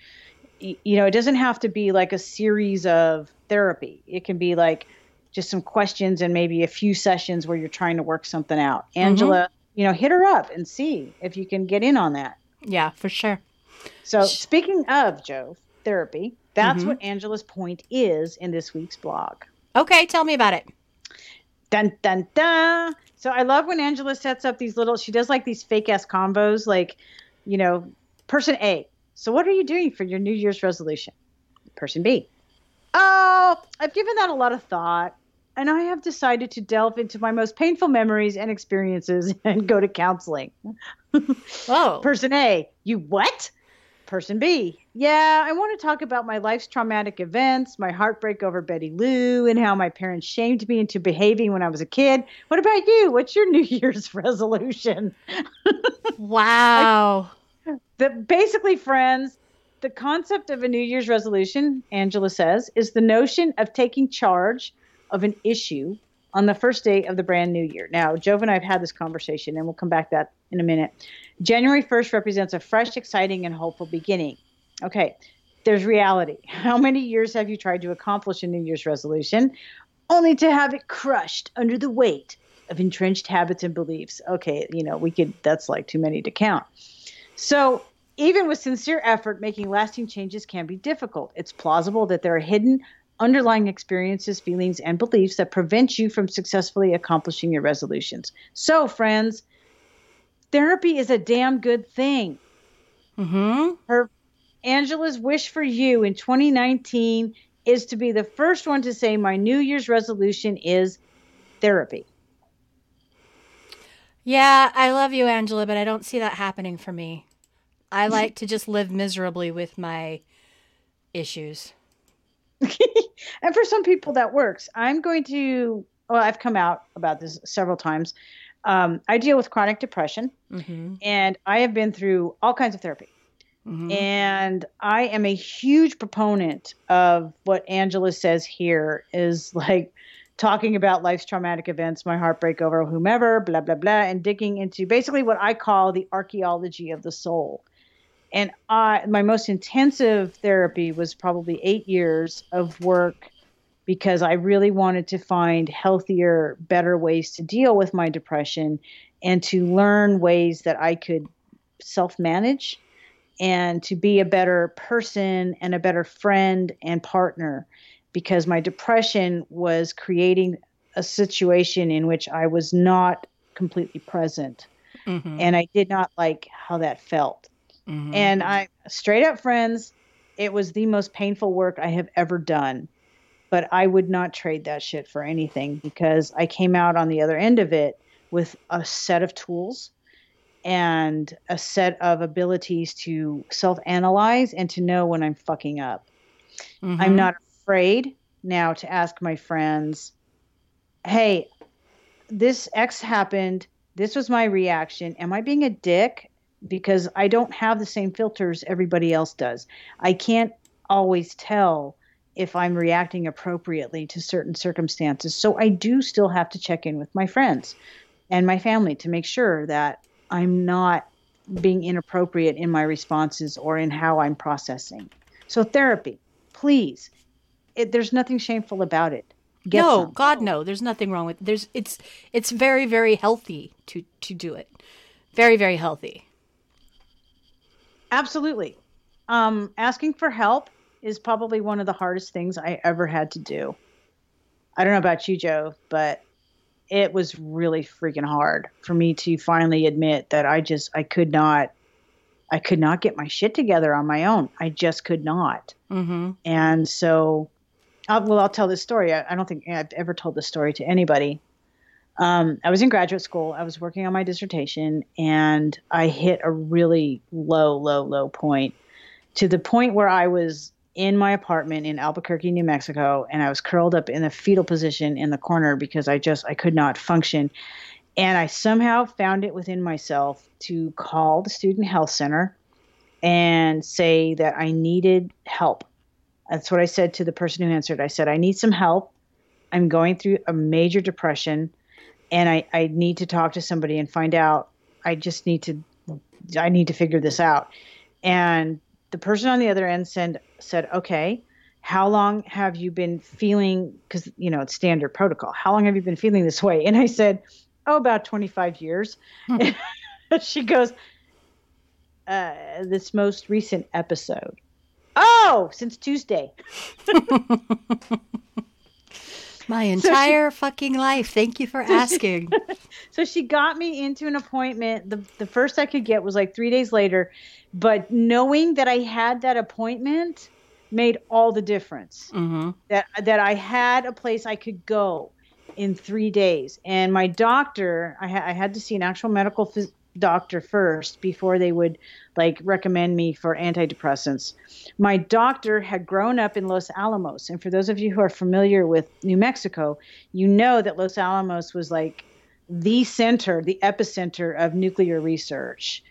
[SPEAKER 1] Y- You know, it doesn't have to be like a series of therapy. It can be like just some questions and maybe a few sessions where you're trying to work something out. Angela, you know, hit her up and see if you can get in on that.
[SPEAKER 2] yeah for sure
[SPEAKER 1] So, speaking of Joe therapy, that's
[SPEAKER 2] Mhm.
[SPEAKER 1] what Angela's point is in this week's blog.
[SPEAKER 2] okay tell me about it
[SPEAKER 1] Dun dun dun. So I love when Angela sets up these little. She does like these fake ass combos, like, you know, person A. So what are you doing for your New Year's resolution? Person B. Oh, I've given that a lot of thought, and I have decided to delve into my most painful memories and experiences and go to counseling.
[SPEAKER 2] oh
[SPEAKER 1] Person A, you what? Person B, yeah, I want to talk about my life's traumatic events, my heartbreak over Betty Lou, and how my parents shamed me into behaving when I was a kid. What about you? What's your New Year's resolution?
[SPEAKER 2] wow
[SPEAKER 1] The, basically, friends, the concept of a New Year's resolution, Angela says, is the notion of taking charge of an issue on the first day of the brand new year. Now, Jove and I have had this conversation, and we'll come back to that in a minute. January 1st represents a fresh, exciting, and hopeful beginning. Okay, there's reality. How many years have you tried to accomplish a New Year's resolution only to have it crushed under the weight of entrenched habits and beliefs? Okay, you know, we could, that's like too many to count. So, even with sincere effort, making lasting changes can be difficult. It's plausible that there are hidden underlying experiences, feelings, and beliefs that prevent you from successfully accomplishing your resolutions. So, friends, therapy is a damn good thing.
[SPEAKER 2] mm-hmm
[SPEAKER 1] Her Angela's wish for you in 2019 is to be the first one to say my New Year's resolution is therapy.
[SPEAKER 2] Yeah, I love you, Angela, but I don't see that happening for me. I like to just live miserably with my issues.
[SPEAKER 1] and for some people that works. I'm going to well, I've come out about this several times. Um, I deal with chronic depression
[SPEAKER 2] Mm-hmm.
[SPEAKER 1] and I have been through all kinds of therapy.
[SPEAKER 2] Mm-hmm.
[SPEAKER 1] And I am a huge proponent of what Angela says here is like talking about life's traumatic events, my heartbreak over whomever, blah, blah, blah, and digging into basically what I call the archaeology of the soul. And I, my most intensive therapy was probably eight years of work because I really wanted to find healthier, better ways to deal with my depression and to learn ways that I could self manage and to be a better person and a better friend and partner. because my depression was creating a situation in which I was not completely present. Mm-hmm. And I did not like how that felt. Mm-hmm. And I, straight up friends, it was the most painful work I have ever done. But I would not trade that shit for anything because I came out on the other end of it with a set of tools and a set of abilities to self analyze and to know when I'm fucking up. Mm-hmm. I'm not afraid now to ask my friends, hey, this X happened. This was my reaction. Am I being a dick? Because I don't have the same filters everybody else does. I can't always tell if I'm reacting appropriately to certain circumstances. So I do still have to check in with my friends and my family to make sure that I'm not being inappropriate in my responses or in how I'm processing. So, therapy, please. It, there's nothing shameful about it.
[SPEAKER 2] Get no, some. God, no. There's nothing wrong with it. There's it's it's very very healthy to to do it. Very very healthy.
[SPEAKER 1] Absolutely. Um, asking for help is probably one of the hardest things I ever had to do. I don't know about you, Jove, but it was really freaking hard for me to finally admit that I just I could not I could not get my shit together on my own. I just could not. Mm-hmm. And so, I'll, well, I'll tell this story. I, I, don't think I've ever told this story to anybody. Um, I was in graduate school. I was working on my dissertation, and I hit a really low, low, low point to the point where I was in my apartment in Albuquerque, New Mexico, and I was curled up in a fetal position in the corner because I just I could not function. And I somehow found it within myself to call the student health center and say that I needed help. That's what I said to the person who answered. I said, I need some help. I'm going through a major depression and I, I need to talk to somebody and find out. I just need to I need to figure this out. And the person on the other end said, said, okay, how long have you been feeling? Because, you know, it's standard protocol. How long have you been feeling this way? And I said, oh, about 25 years. Hmm. she goes, uh, this most recent episode. Oh, since Tuesday.
[SPEAKER 2] My entire so she, fucking life. Thank you for asking.
[SPEAKER 1] so she got me into an appointment. The the first I could get was like three days later, but knowing that I had that appointment made all the difference. Mm-hmm. That that I had a place I could go in three days, and my doctor, I, ha- I had to see an actual medical phys- doctor first before they would like recommend me for antidepressants. My doctor had grown up in Los Alamos, and for those of you who are familiar with New Mexico, you know that Los Alamos was like the center, the epicenter of nuclear research.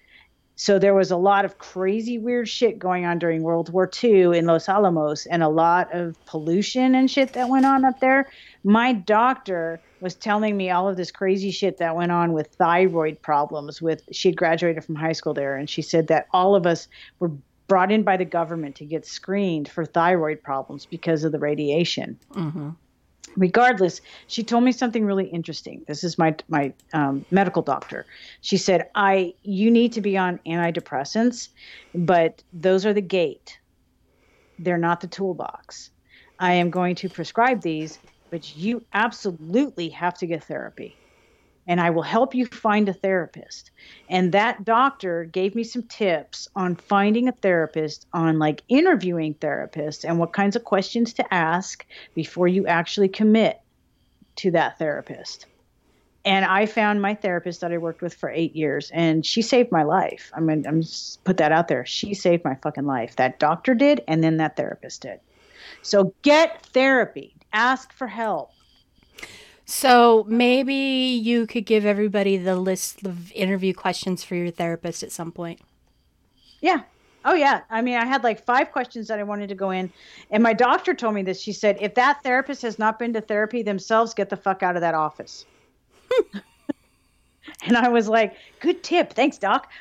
[SPEAKER 1] So there was a lot of crazy weird shit going on during World War II in Los Alamos and a lot of pollution and shit that went on up there. My doctor was telling me all of this crazy shit that went on with thyroid problems with she had graduated from high school there and she said that all of us were brought in by the government to get screened for thyroid problems because of the radiation. Mm-hmm. Regardless, she told me something really interesting. This is my my um, medical doctor. She said, "I you need to be on antidepressants, but those are the gate. They're not the toolbox. I am going to prescribe these but you absolutely have to get therapy. And I will help you find a therapist. And that doctor gave me some tips on finding a therapist, on like interviewing therapists, and what kinds of questions to ask before you actually commit to that therapist. And I found my therapist that I worked with for eight years, and she saved my life. I mean, I'm just put that out there. She saved my fucking life. That doctor did, and then that therapist did. So get therapy ask for help.
[SPEAKER 2] So maybe you could give everybody the list of interview questions for your therapist at some point.
[SPEAKER 1] Yeah. Oh yeah. I mean, I had like five questions that I wanted to go in, and my doctor told me this. She said, "If that therapist has not been to therapy themselves, get the fuck out of that office." and I was like, "Good tip, thanks, doc."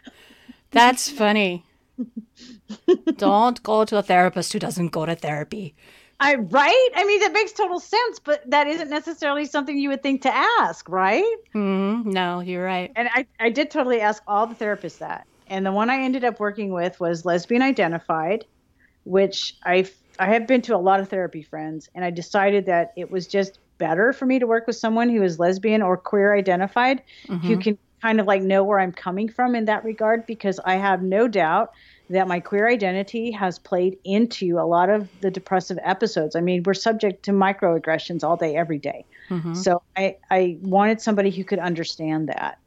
[SPEAKER 2] That's funny. Don't go to a therapist who doesn't go to therapy.
[SPEAKER 1] I right? I mean, that makes total sense, but that isn't necessarily something you would think to ask, right?
[SPEAKER 2] Mm-hmm. No, you're right.
[SPEAKER 1] And I, I did totally ask all the therapists that. And the one I ended up working with was lesbian identified, which I I have been to a lot of therapy friends, and I decided that it was just better for me to work with someone who is lesbian or queer identified, mm-hmm. who can kind of like know where I'm coming from in that regard, because I have no doubt that my queer identity has played into a lot of the depressive episodes. I mean, we're subject to microaggressions all day, every day. Mm-hmm. So I, I wanted somebody who could understand that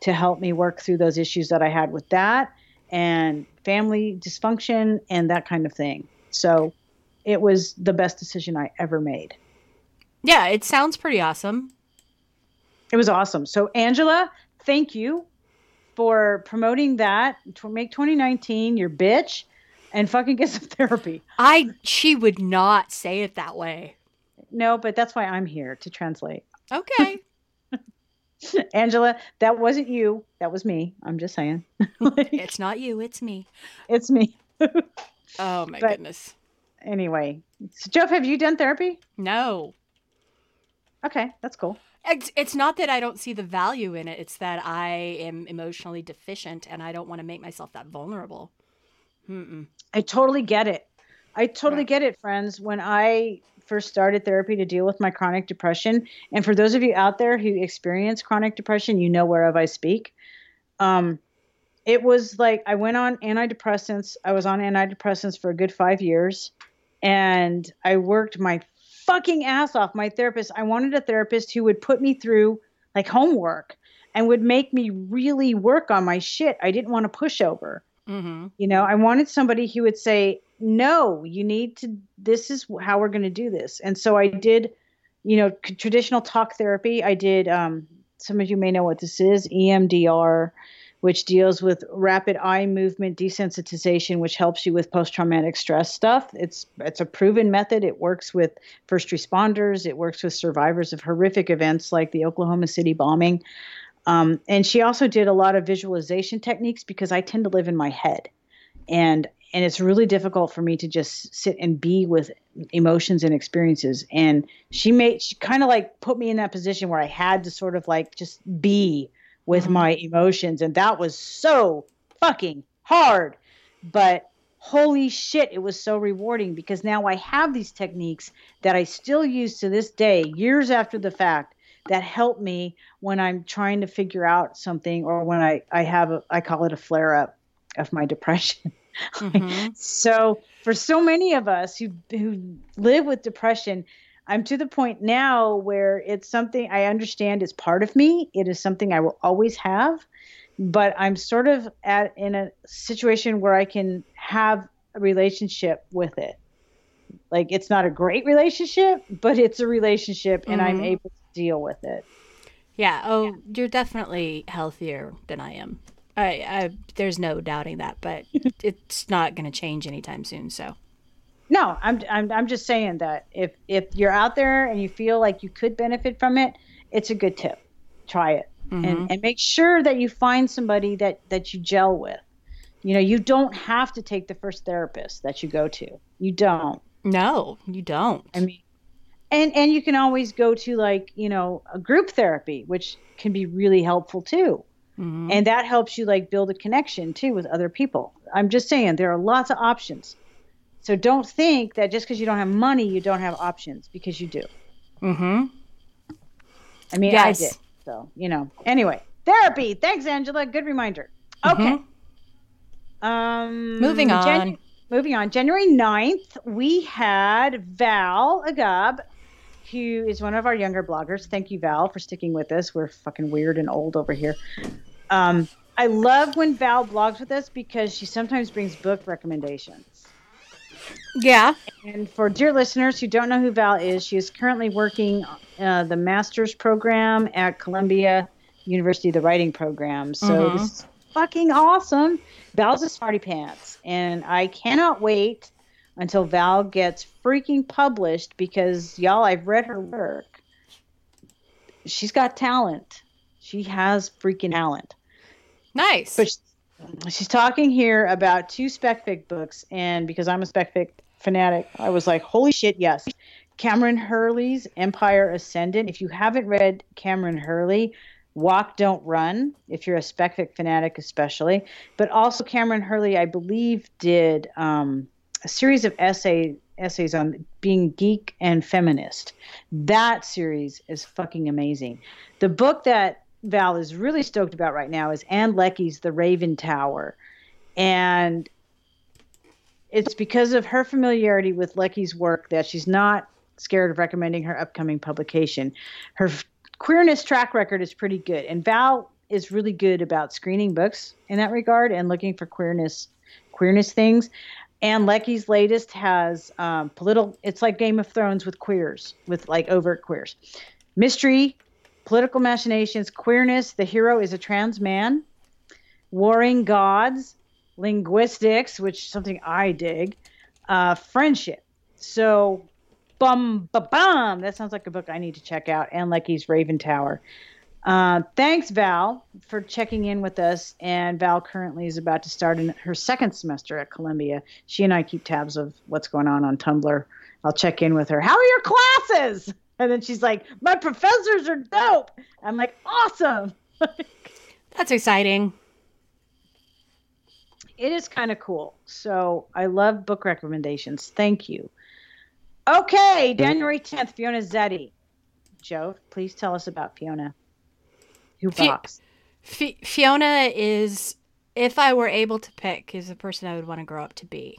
[SPEAKER 1] to help me work through those issues that I had with that and family dysfunction and that kind of thing. So it was the best decision I ever made.
[SPEAKER 2] Yeah, it sounds pretty awesome.
[SPEAKER 1] It was awesome. So, Angela, thank you for promoting that. To make 2019 your bitch and fucking get some therapy.
[SPEAKER 2] I she would not say it that way.
[SPEAKER 1] No, but that's why I'm here to translate.
[SPEAKER 2] Okay.
[SPEAKER 1] Angela, that wasn't you. That was me. I'm just saying.
[SPEAKER 2] like, it's not you, it's me.
[SPEAKER 1] It's me.
[SPEAKER 2] oh my but goodness.
[SPEAKER 1] Anyway, so Jeff, have you done therapy?
[SPEAKER 2] No.
[SPEAKER 1] Okay, that's cool.
[SPEAKER 2] It's, it's not that I don't see the value in it. It's that I am emotionally deficient and I don't want to make myself that vulnerable.
[SPEAKER 1] Mm-mm. I totally get it. I totally get it, friends. When I first started therapy to deal with my chronic depression, and for those of you out there who experience chronic depression, you know whereof I speak. Um, it was like I went on antidepressants. I was on antidepressants for a good five years, and I worked my fucking ass off. My therapist, I wanted a therapist who would put me through like homework and would make me really work on my shit. I didn't want to push over. Mm-hmm. You know, I wanted somebody who would say, no, you need to, this is how we're going to do this. And so I did, you know, traditional talk therapy. I did, um, some of you may know what this is EMDR which deals with rapid eye movement desensitization, which helps you with post-traumatic stress stuff. It's it's a proven method. It works with first responders. It works with survivors of horrific events like the Oklahoma City bombing. Um, and she also did a lot of visualization techniques because I tend to live in my head, and and it's really difficult for me to just sit and be with emotions and experiences. And she made she kind of like put me in that position where I had to sort of like just be with my emotions. And that was so fucking hard. But holy shit, it was so rewarding because now I have these techniques that I still use to this day, years after the fact, that help me when I'm trying to figure out something or when I, I have a, I call it a flare up of my depression. Mm-hmm. so for so many of us who who live with depression, I'm to the point now where it's something I understand is part of me. It is something I will always have, but I'm sort of at in a situation where I can have a relationship with it. Like it's not a great relationship, but it's a relationship and mm-hmm. I'm able to deal with it.
[SPEAKER 2] Yeah, oh, yeah. you're definitely healthier than I am. I, I there's no doubting that, but it's not going to change anytime soon, so
[SPEAKER 1] no, I'm, I'm I'm just saying that if if you're out there and you feel like you could benefit from it, it's a good tip. Try it mm-hmm. and and make sure that you find somebody that that you gel with. You know, you don't have to take the first therapist that you go to. You don't.
[SPEAKER 2] No, you don't.
[SPEAKER 1] I mean, and and you can always go to like you know a group therapy, which can be really helpful too. Mm-hmm. And that helps you like build a connection too with other people. I'm just saying there are lots of options. So don't think that just because you don't have money, you don't have options because you do.
[SPEAKER 2] Mm-hmm.
[SPEAKER 1] I mean, yes. I did. So, you know. Anyway, therapy. Thanks, Angela. Good reminder. Okay. Mm-hmm. Um,
[SPEAKER 2] moving on. Jan-
[SPEAKER 1] moving on. January 9th, we had Val Agab, who is one of our younger bloggers. Thank you, Val, for sticking with us. We're fucking weird and old over here. Um, I love when Val blogs with us because she sometimes brings book recommendations.
[SPEAKER 2] Yeah.
[SPEAKER 1] And for dear listeners who don't know who Val is, she is currently working uh, the master's program at Columbia University, the writing program. So mm-hmm. this is fucking awesome. Val's a smarty pants, and I cannot wait until Val gets freaking published because y'all, I've read her work. She's got talent. She has freaking talent.
[SPEAKER 2] Nice.
[SPEAKER 1] But she's talking here about two spec fic books, and because I'm a spec fic fanatic, I was like, holy shit, yes. Kameron Hurley's Empire Ascendant. If you haven't read Kameron Hurley, Walk Don't Run, if you're a spec fic fanatic, especially. But also, Kameron Hurley, I believe, did um, a series of essay essays on being geek and feminist. That series is fucking amazing. The book that Val is really stoked about right now is Ann Leckie's The Raven Tower. And it's because of her familiarity with Leckie's work that she's not scared of recommending her upcoming publication. Her queerness track record is pretty good. And Val is really good about screening books in that regard and looking for queerness queerness things. Ann Leckie's latest has um, political. It's like Game of Thrones with queers, with like overt queers, mystery, political machinations, queerness. The hero is a trans man, warring gods, linguistics, which is something I dig, uh, friendship. So, bum ba bum. That sounds like a book I need to check out. Ann Leckie's Raven Tower. Uh, thanks, Val, for checking in with us. And Val currently is about to start in her second semester at Columbia. She and I keep tabs of what's going on on Tumblr. I'll check in with her. How are your classes? And then she's like, My professors are dope. I'm like, Awesome.
[SPEAKER 2] That's exciting.
[SPEAKER 1] It is kind of cool. So I love book recommendations. Thank you. Okay, January 10th, Fiona Zedde. Jove, please tell us about Fiona. Who box?
[SPEAKER 2] F- Fiona is, if I were able to pick, is the person I would want to grow up to be.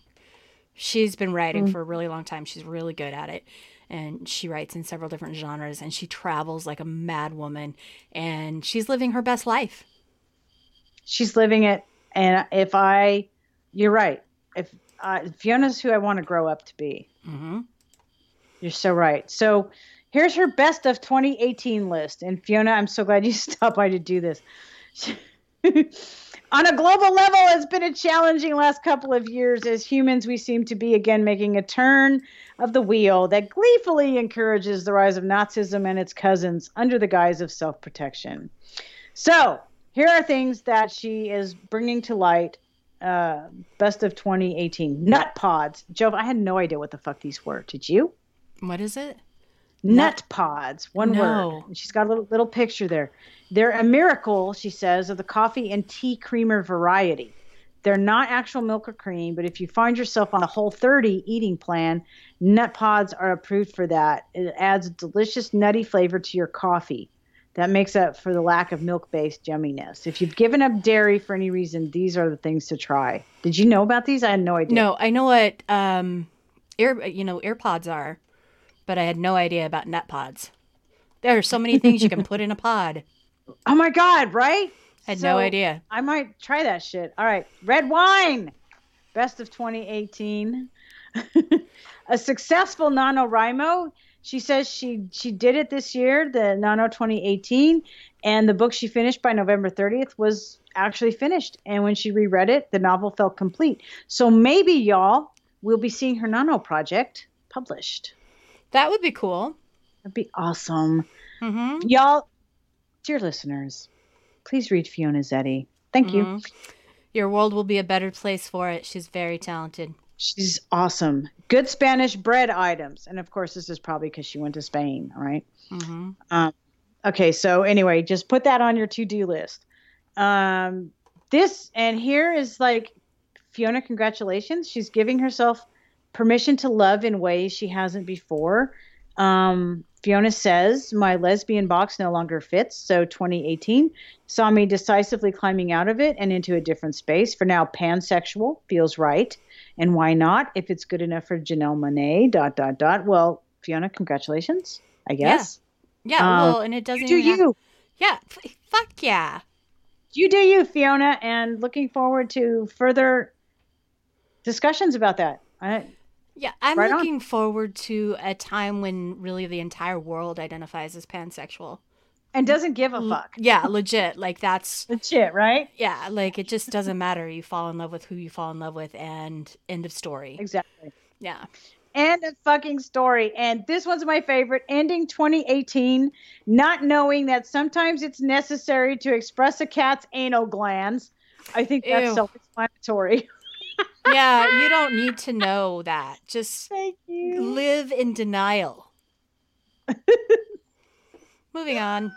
[SPEAKER 2] She's been writing mm. for a really long time. She's really good at it. And she writes in several different genres and she travels like a mad woman and she's living her best life.
[SPEAKER 1] She's living it. And if I, you're right. If uh, Fiona's who I want to grow up to be. Mm-hmm. You're so right. So Here's her best of 2018 list. And Fiona, I'm so glad you stopped by to do this. On a global level, it's been a challenging last couple of years. As humans, we seem to be again making a turn of the wheel that gleefully encourages the rise of Nazism and its cousins under the guise of self protection. So, here are things that she is bringing to light. Uh, best of 2018 nut pods. Jove, I had no idea what the fuck these were. Did you?
[SPEAKER 2] What is it?
[SPEAKER 1] Nut pods, one no. word. she's got a little little picture there. They're a miracle, she says, of the coffee and tea creamer variety. They're not actual milk or cream, but if you find yourself on a whole 30 eating plan, nut pods are approved for that. It adds a delicious nutty flavor to your coffee. That makes up for the lack of milk based yumminess. If you've given up dairy for any reason, these are the things to try. Did you know about these? I had no idea.
[SPEAKER 2] No, I know what um, ear you know earpods are but I had no idea about nut pods. There are so many things you can put in a pod.
[SPEAKER 1] Oh my god, right?
[SPEAKER 2] I had so no idea.
[SPEAKER 1] I might try that shit. All right, red wine. Best of 2018. a successful NaNoWriMo. She says she she did it this year, the Nano 2018, and the book she finished by November 30th was actually finished. And when she reread it, the novel felt complete. So maybe y'all will be seeing her Nano project published.
[SPEAKER 2] That would be cool.
[SPEAKER 1] That'd be awesome. Mm-hmm. Y'all, dear listeners, please read Fiona Zedde. Thank mm-hmm. you.
[SPEAKER 2] Your world will be a better place for it. She's very talented.
[SPEAKER 1] She's awesome. Good Spanish bread items. And of course, this is probably because she went to Spain, right? Mm-hmm. Um, okay, so anyway, just put that on your to do list. Um, this, and here is like Fiona, congratulations. She's giving herself permission to love in ways she hasn't before. Um, Fiona says, My lesbian box no longer fits. So 2018 saw me decisively climbing out of it and into a different space. For now, pansexual feels right. And why not? If it's good enough for Janelle Monáe, dot, dot, dot. Well, Fiona, congratulations, I guess.
[SPEAKER 2] Yeah, yeah um, well, and it doesn't
[SPEAKER 1] do you.
[SPEAKER 2] Yeah, fuck yeah.
[SPEAKER 1] You do you, Fiona, and looking forward to further discussions about that. I,
[SPEAKER 2] yeah, I'm right looking on. forward to a time when really the entire world identifies as pansexual
[SPEAKER 1] and doesn't give a fuck.
[SPEAKER 2] Yeah, legit. Like that's
[SPEAKER 1] legit, right?
[SPEAKER 2] Yeah, like it just doesn't matter. You fall in love with who you fall in love with, and end of story.
[SPEAKER 1] Exactly.
[SPEAKER 2] Yeah.
[SPEAKER 1] End of fucking story. And this one's my favorite. Ending 2018, not knowing that sometimes it's necessary to express a cat's anal glands. I think that's self-explanatory.
[SPEAKER 2] yeah, you don't need to know that. Just live in denial. Moving on.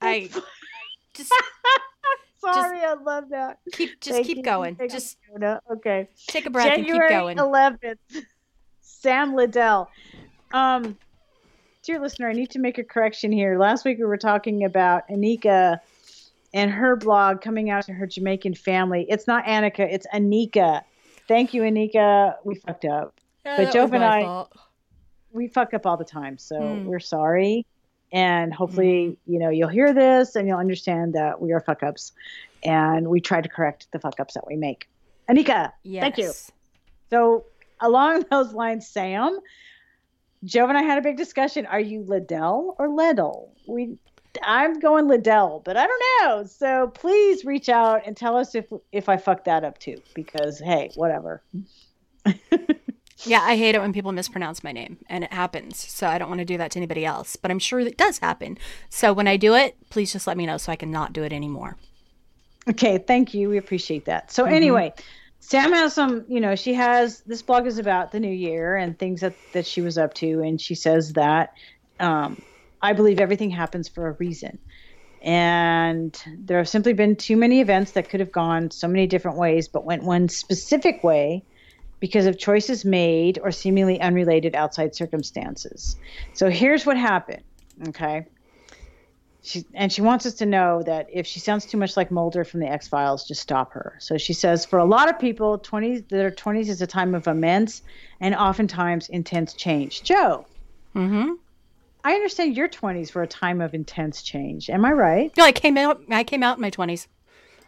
[SPEAKER 2] I just
[SPEAKER 1] Sorry, just I love that.
[SPEAKER 2] Keep just Thank keep you. going. Just
[SPEAKER 1] okay.
[SPEAKER 2] Take a breath January and keep going.
[SPEAKER 1] 11th. Sam Liddell. Um, dear listener, I need to make a correction here. Last week we were talking about Anika and her blog coming out to her Jamaican family. It's not Annika, it's Anika. Thank you, Anika. We fucked up.
[SPEAKER 2] Yeah,
[SPEAKER 1] but
[SPEAKER 2] Jove
[SPEAKER 1] and I,
[SPEAKER 2] fault.
[SPEAKER 1] we fuck up all the time, so
[SPEAKER 2] Hmm.
[SPEAKER 1] we're sorry. And hopefully, you know, you'll hear this and you'll understand that we are fuck ups, and we try to correct the fuck ups that we make. Anika,
[SPEAKER 2] Yes.
[SPEAKER 1] thank you. So along those lines, Sam, Jove and I had a big discussion. Are you Liddell or Liddell? We, I'm going Liddell, but I don't know. So please reach out and tell us if if I fucked that up too, because hey, whatever.
[SPEAKER 2] Yeah, I hate it when people mispronounce my name, and it happens. So I don't want to do that to anybody else, but I'm sure it does happen. So when I do it, please just let me know so I can not do it anymore.
[SPEAKER 1] Okay, thank you. We appreciate that. So anyway, Sam has some, you know, she has this blog is about the new year and things that that she was up to, and she says that um, I believe everything happens for a reason. And there have simply been too many events that could have gone so many different ways, but went one specific way because of choices made or seemingly unrelated outside circumstances. So here's what happened. Okay. She, and she wants us to know that if she sounds too much like Mulder from the X Files, just stop her. So she says, for a lot of people, 20s, their 20s is a time of immense and oftentimes intense change. Jove,
[SPEAKER 2] Mm-hmm.
[SPEAKER 1] I understand your 20s were a time of intense change. Am I right?
[SPEAKER 2] No, I came out. I came out in my twenties.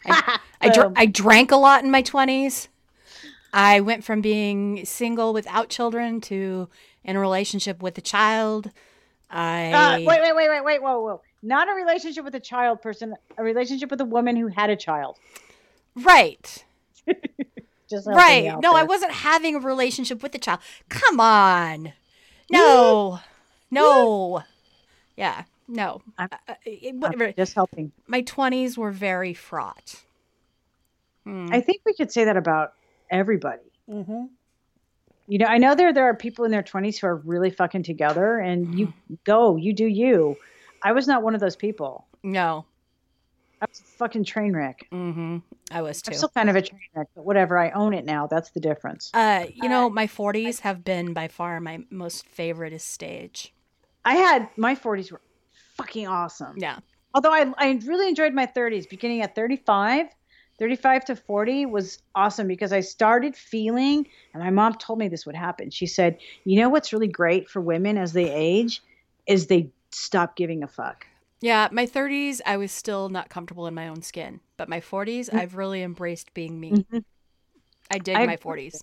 [SPEAKER 2] I, I, dr- I drank a lot in my twenties. I went from being single without children to in a relationship with a child. I
[SPEAKER 1] Uh, wait, wait, wait, wait, wait, whoa, whoa. Not a relationship with a child person, a relationship with a woman who had a child.
[SPEAKER 2] right,
[SPEAKER 1] Just
[SPEAKER 2] right. No, I wasn't having a relationship with a child. Come on, no, no, yeah, no.
[SPEAKER 1] I'm-
[SPEAKER 2] Uh, uh, it-
[SPEAKER 1] I'm
[SPEAKER 2] whatever.
[SPEAKER 1] just helping.
[SPEAKER 2] My twenties were very fraught. Hmm.
[SPEAKER 1] I think we could say that about everybody.
[SPEAKER 2] mm-hmm.
[SPEAKER 1] You know, I know there there are people in their 20s who are really fucking together and you go, you do you. I was not one of those people.
[SPEAKER 2] No.
[SPEAKER 1] I was a fucking train wreck.
[SPEAKER 2] Mm-hmm. I was too.
[SPEAKER 1] I'm still kind of a train wreck, but whatever. I own it now. That's the difference.
[SPEAKER 2] Uh, you know, my 40s have been by far my most favorite stage.
[SPEAKER 1] I had my 40s were fucking awesome.
[SPEAKER 2] Yeah.
[SPEAKER 1] Although I, I really enjoyed my 30s, beginning at 35, 35 to 40 was awesome because I started feeling, and my mom told me this would happen. She said, You know what's really great for women as they age is they stop giving a fuck.
[SPEAKER 2] Yeah, my 30s, I was still not comfortable in my own skin. But my 40s,
[SPEAKER 1] Mm.
[SPEAKER 2] I've really embraced being me.
[SPEAKER 1] Mhm.
[SPEAKER 2] I dig
[SPEAKER 1] I
[SPEAKER 2] my 40s.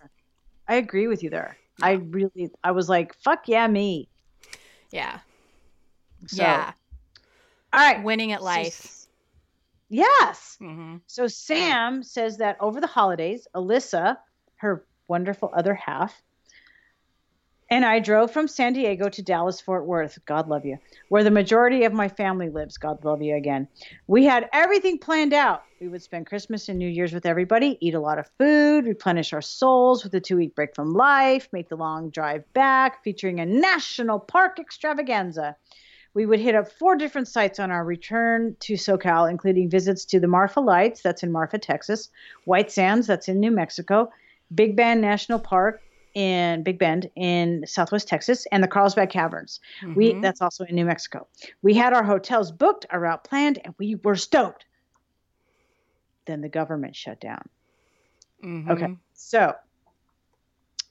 [SPEAKER 1] I agree with you there. I really, I was like, fuck yeah, me.
[SPEAKER 2] Yeah.
[SPEAKER 1] So,
[SPEAKER 2] yeah.
[SPEAKER 1] All right.
[SPEAKER 2] Winning at life.
[SPEAKER 1] Yes.
[SPEAKER 2] hmm
[SPEAKER 1] So Sam says that over the holidays, Alyssa, her wonderful other half, and I drove from San Diego to Dallas Fort Worth, God love you, where the majority of my family lives, God love you again. We had everything planned out. We would spend Christmas and New Year's with everybody, eat a lot of food, replenish our souls with a two week break from life, make the long drive back, featuring a national park extravaganza. We would hit up four different sites on our return to SoCal, including visits to the Marfa Lights, that's in Marfa, Texas, White Sands, that's in New Mexico, Big Bend National Park in Big Bend in Southwest Texas, and the Carlsbad Caverns. We
[SPEAKER 2] Mhm.
[SPEAKER 1] that's also in New Mexico. We had our hotels booked, our route planned, and we were stoked. Then the government shut down.
[SPEAKER 2] Mhm.
[SPEAKER 1] Okay. So,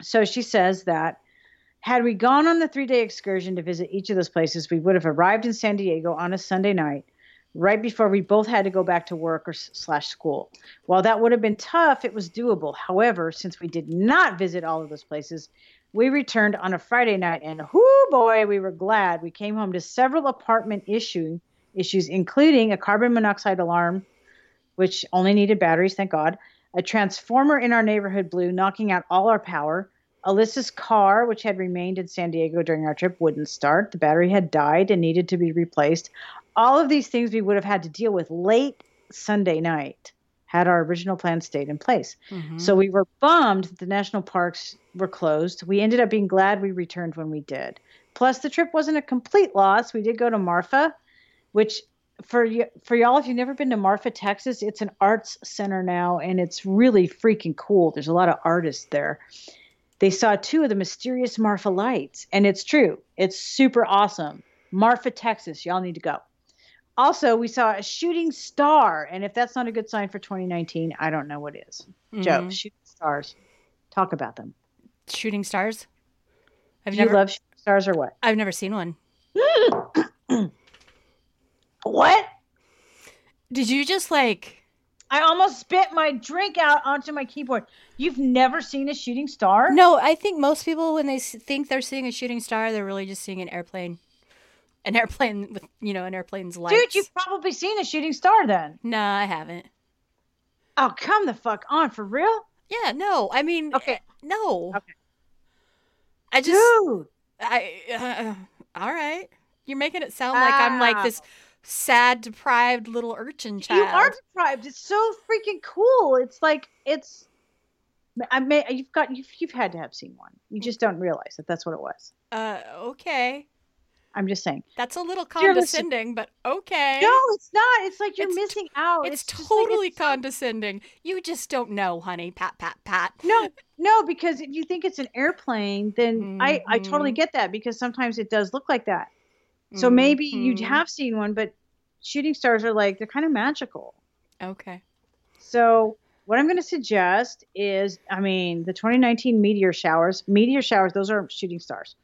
[SPEAKER 1] so she says that had we gone on the three day excursion to visit each of those places, we would have arrived in San Diego on a Sunday night, right before we both had to go back to work or slash school. While that would have been tough, it was doable. However, since we did not visit all of those places, we returned on a Friday night, and whoo boy, we were glad. We came home to several apartment issue issues, including a carbon monoxide alarm, which only needed batteries, thank God. A transformer in our neighborhood blew, knocking out all our power. Alyssa's car, which had remained in San Diego during our trip, wouldn't start. The battery had died and needed to be replaced. All of these things we would have had to deal with late Sunday night had our original plan stayed in place.
[SPEAKER 2] Mhm.
[SPEAKER 1] So we were bummed that the national parks were closed. We ended up being glad we returned when we did. Plus, the trip wasn't a complete loss. We did go to Marfa, which for y- for y'all, if you've never been to Marfa, Texas, it's an arts center now, and it's really freaking cool. There's a lot of artists there. they saw two of the mysterious Marfa lights. And it's true, it's super awesome. Marfa, Texas, y'all need to go. Also, we saw a shooting star. And if that's not a good sign for 2019, I don't know what is. Mm-hmm. Jove, shooting stars. Talk about them.
[SPEAKER 2] Shooting stars?
[SPEAKER 1] Have you never... love shooting stars or what?
[SPEAKER 2] I've never seen one.
[SPEAKER 1] what?
[SPEAKER 2] Did you just like
[SPEAKER 1] I almost spit my drink out onto my keyboard. You've never seen a shooting star?
[SPEAKER 2] No, I think most people, when they think they're seeing a shooting star, they're really just seeing an airplane. An airplane with, you know, an airplane's lights.
[SPEAKER 1] Dude, you've probably seen a shooting star then.
[SPEAKER 2] No, I haven't.
[SPEAKER 1] Oh, come the fuck on. For real?
[SPEAKER 2] Yeah, no. I mean, okay. No. Okay.
[SPEAKER 1] I just. Dude.
[SPEAKER 2] I. Uh, all right. You're making it sound like I'm like this sad, deprived little urchin child.
[SPEAKER 1] You are deprived. It's so freaking cool. It's like it's. I may you've got you've you've had to have seen one. You just don't realize that that's what it was.
[SPEAKER 2] Uh, okay.
[SPEAKER 1] I'm just saying.
[SPEAKER 2] That's a little condescending, but okay.
[SPEAKER 1] No, it's not. It's like you're it's missing t- out.
[SPEAKER 2] It's, it's totally like it's condescending. You just don't know, honey. Pat, pat, pat.
[SPEAKER 1] No, no, because if you think it's an airplane, then mm-hmm. I I totally mm-hmm. get that because sometimes it does look like that. So mm-hmm. maybe you have seen one, but shooting stars are like they're kind of magical.
[SPEAKER 2] Okay.
[SPEAKER 1] So what I'm going to suggest is, I mean, the 2019 meteor showers, meteor showers, those are shooting stars.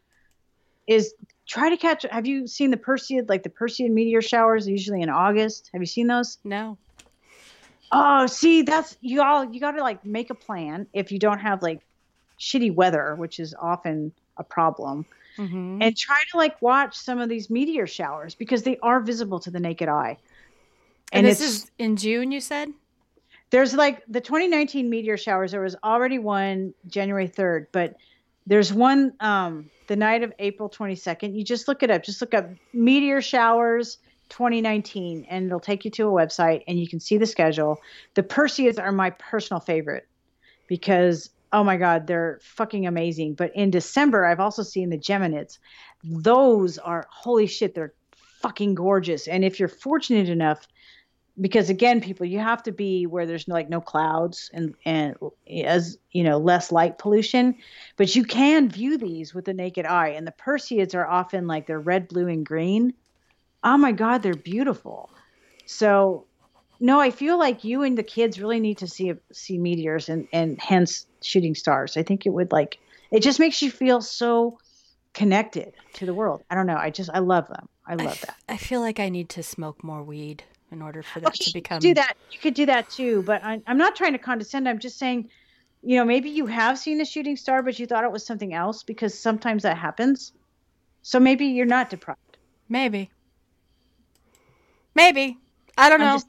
[SPEAKER 1] Is try to catch. Have you seen the Perseid, like the Perseid meteor showers, usually in August? Have you seen those?
[SPEAKER 2] No.
[SPEAKER 1] Oh, see, that's you all. You got to like make a plan if you don't have like shitty weather, which is often a problem mm-hmm. and try to like watch some of these meteor showers because they are visible to the naked eye.
[SPEAKER 2] And, and this is in June, you said?
[SPEAKER 1] There's like the 2019 meteor showers. There was already one January 3rd, but there's one um, the night of April 22nd. You just look it up. Just look up meteor showers 2019, and it'll take you to a website, and you can see the schedule. The Perseids are my personal favorite because oh my god they're fucking amazing but in december i've also seen the geminids those are holy shit they're fucking gorgeous and if you're fortunate enough because again people you have to be where there's like no clouds and and as you know less light pollution but you can view these with the naked eye and the perseids are often like they're red blue and green oh my god they're beautiful so no, I feel like you and the kids really need to see see meteors and and hence shooting stars. I think it would like it just makes you feel so connected to the world. I don't know. I just I love them. I love I f- that.
[SPEAKER 2] I feel like I need to smoke more weed in order for that
[SPEAKER 1] okay,
[SPEAKER 2] to become.
[SPEAKER 1] Do that. You could do that too. But I, I'm not trying to condescend. I'm just saying, you know, maybe you have seen a shooting star, but you thought it was something else because sometimes that happens. So maybe you're not deprived.
[SPEAKER 2] Maybe. Maybe. I don't know. Just,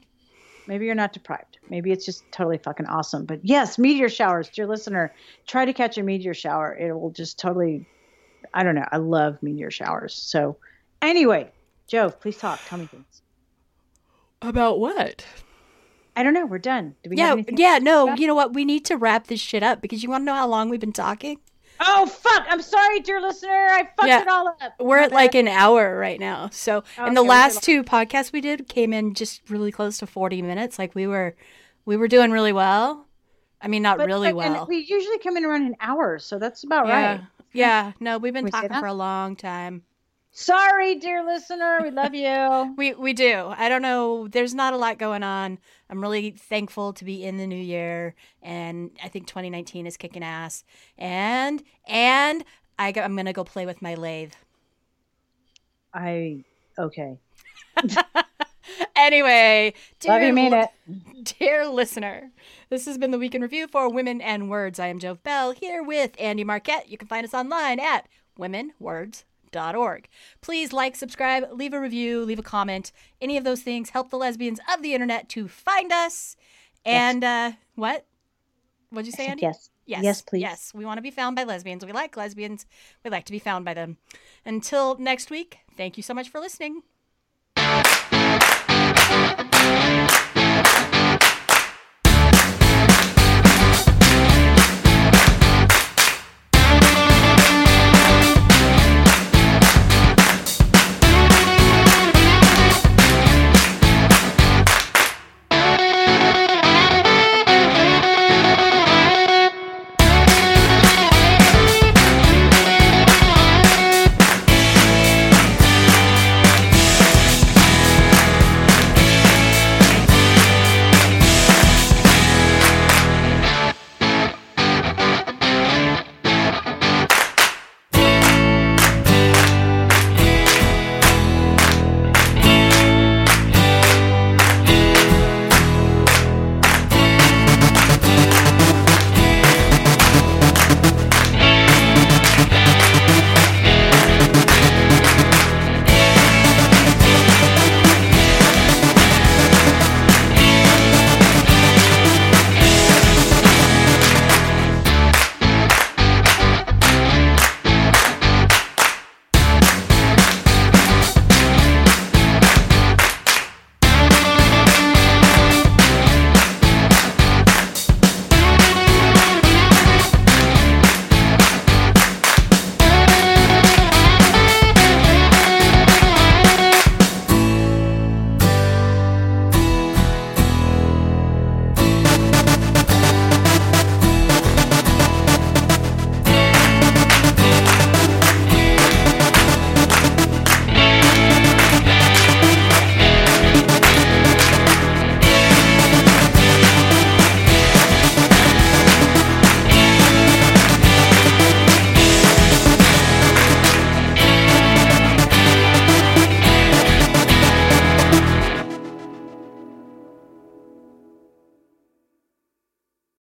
[SPEAKER 1] Maybe you're not deprived. Maybe it's just totally fucking awesome. But yes, meteor showers, dear listener, try to catch a meteor shower. It will just totally, I don't know. I love meteor showers. So, anyway, Jove, please talk. Tell me things.
[SPEAKER 2] About what?
[SPEAKER 1] I don't know. We're done. Do we
[SPEAKER 2] yeah, yeah, no. You know what? We need to wrap this shit up because you want to know how long we've been talking?
[SPEAKER 1] Oh fuck! I'm sorry, dear listener. I fucked yeah, it all up.
[SPEAKER 2] We're at like an hour right now. So, okay, and the last two podcasts we did came in just really close to 40 minutes. Like we were, we were doing really well. I mean, not but, really but, well.
[SPEAKER 1] we usually come in around an hour, so that's about
[SPEAKER 2] yeah.
[SPEAKER 1] right.
[SPEAKER 2] Yeah. No, we've been we talking for a long time.
[SPEAKER 1] Sorry, dear listener. We love you.
[SPEAKER 2] we we do. I don't know. There's not a lot going on. I'm really thankful to be in the new year, and I think 2019 is kicking ass. And and I go, I'm gonna go play with my lathe.
[SPEAKER 1] I okay.
[SPEAKER 2] anyway,
[SPEAKER 1] dear, you, mean it.
[SPEAKER 2] Dear listener, this has been the week in review for Women and Words. I am Jove Belle here with Andi Marquette. You can find us online at Women Words org. Please like, subscribe, leave a review, leave a comment. Any of those things help the lesbians of the internet to find us. And yes. uh, what? What'd you say, Andi?
[SPEAKER 1] Yes.
[SPEAKER 2] Yes.
[SPEAKER 1] Yes, please.
[SPEAKER 2] Yes. We want to be found by lesbians. We like lesbians. We like to be found by them. Until next week, thank you so much for listening.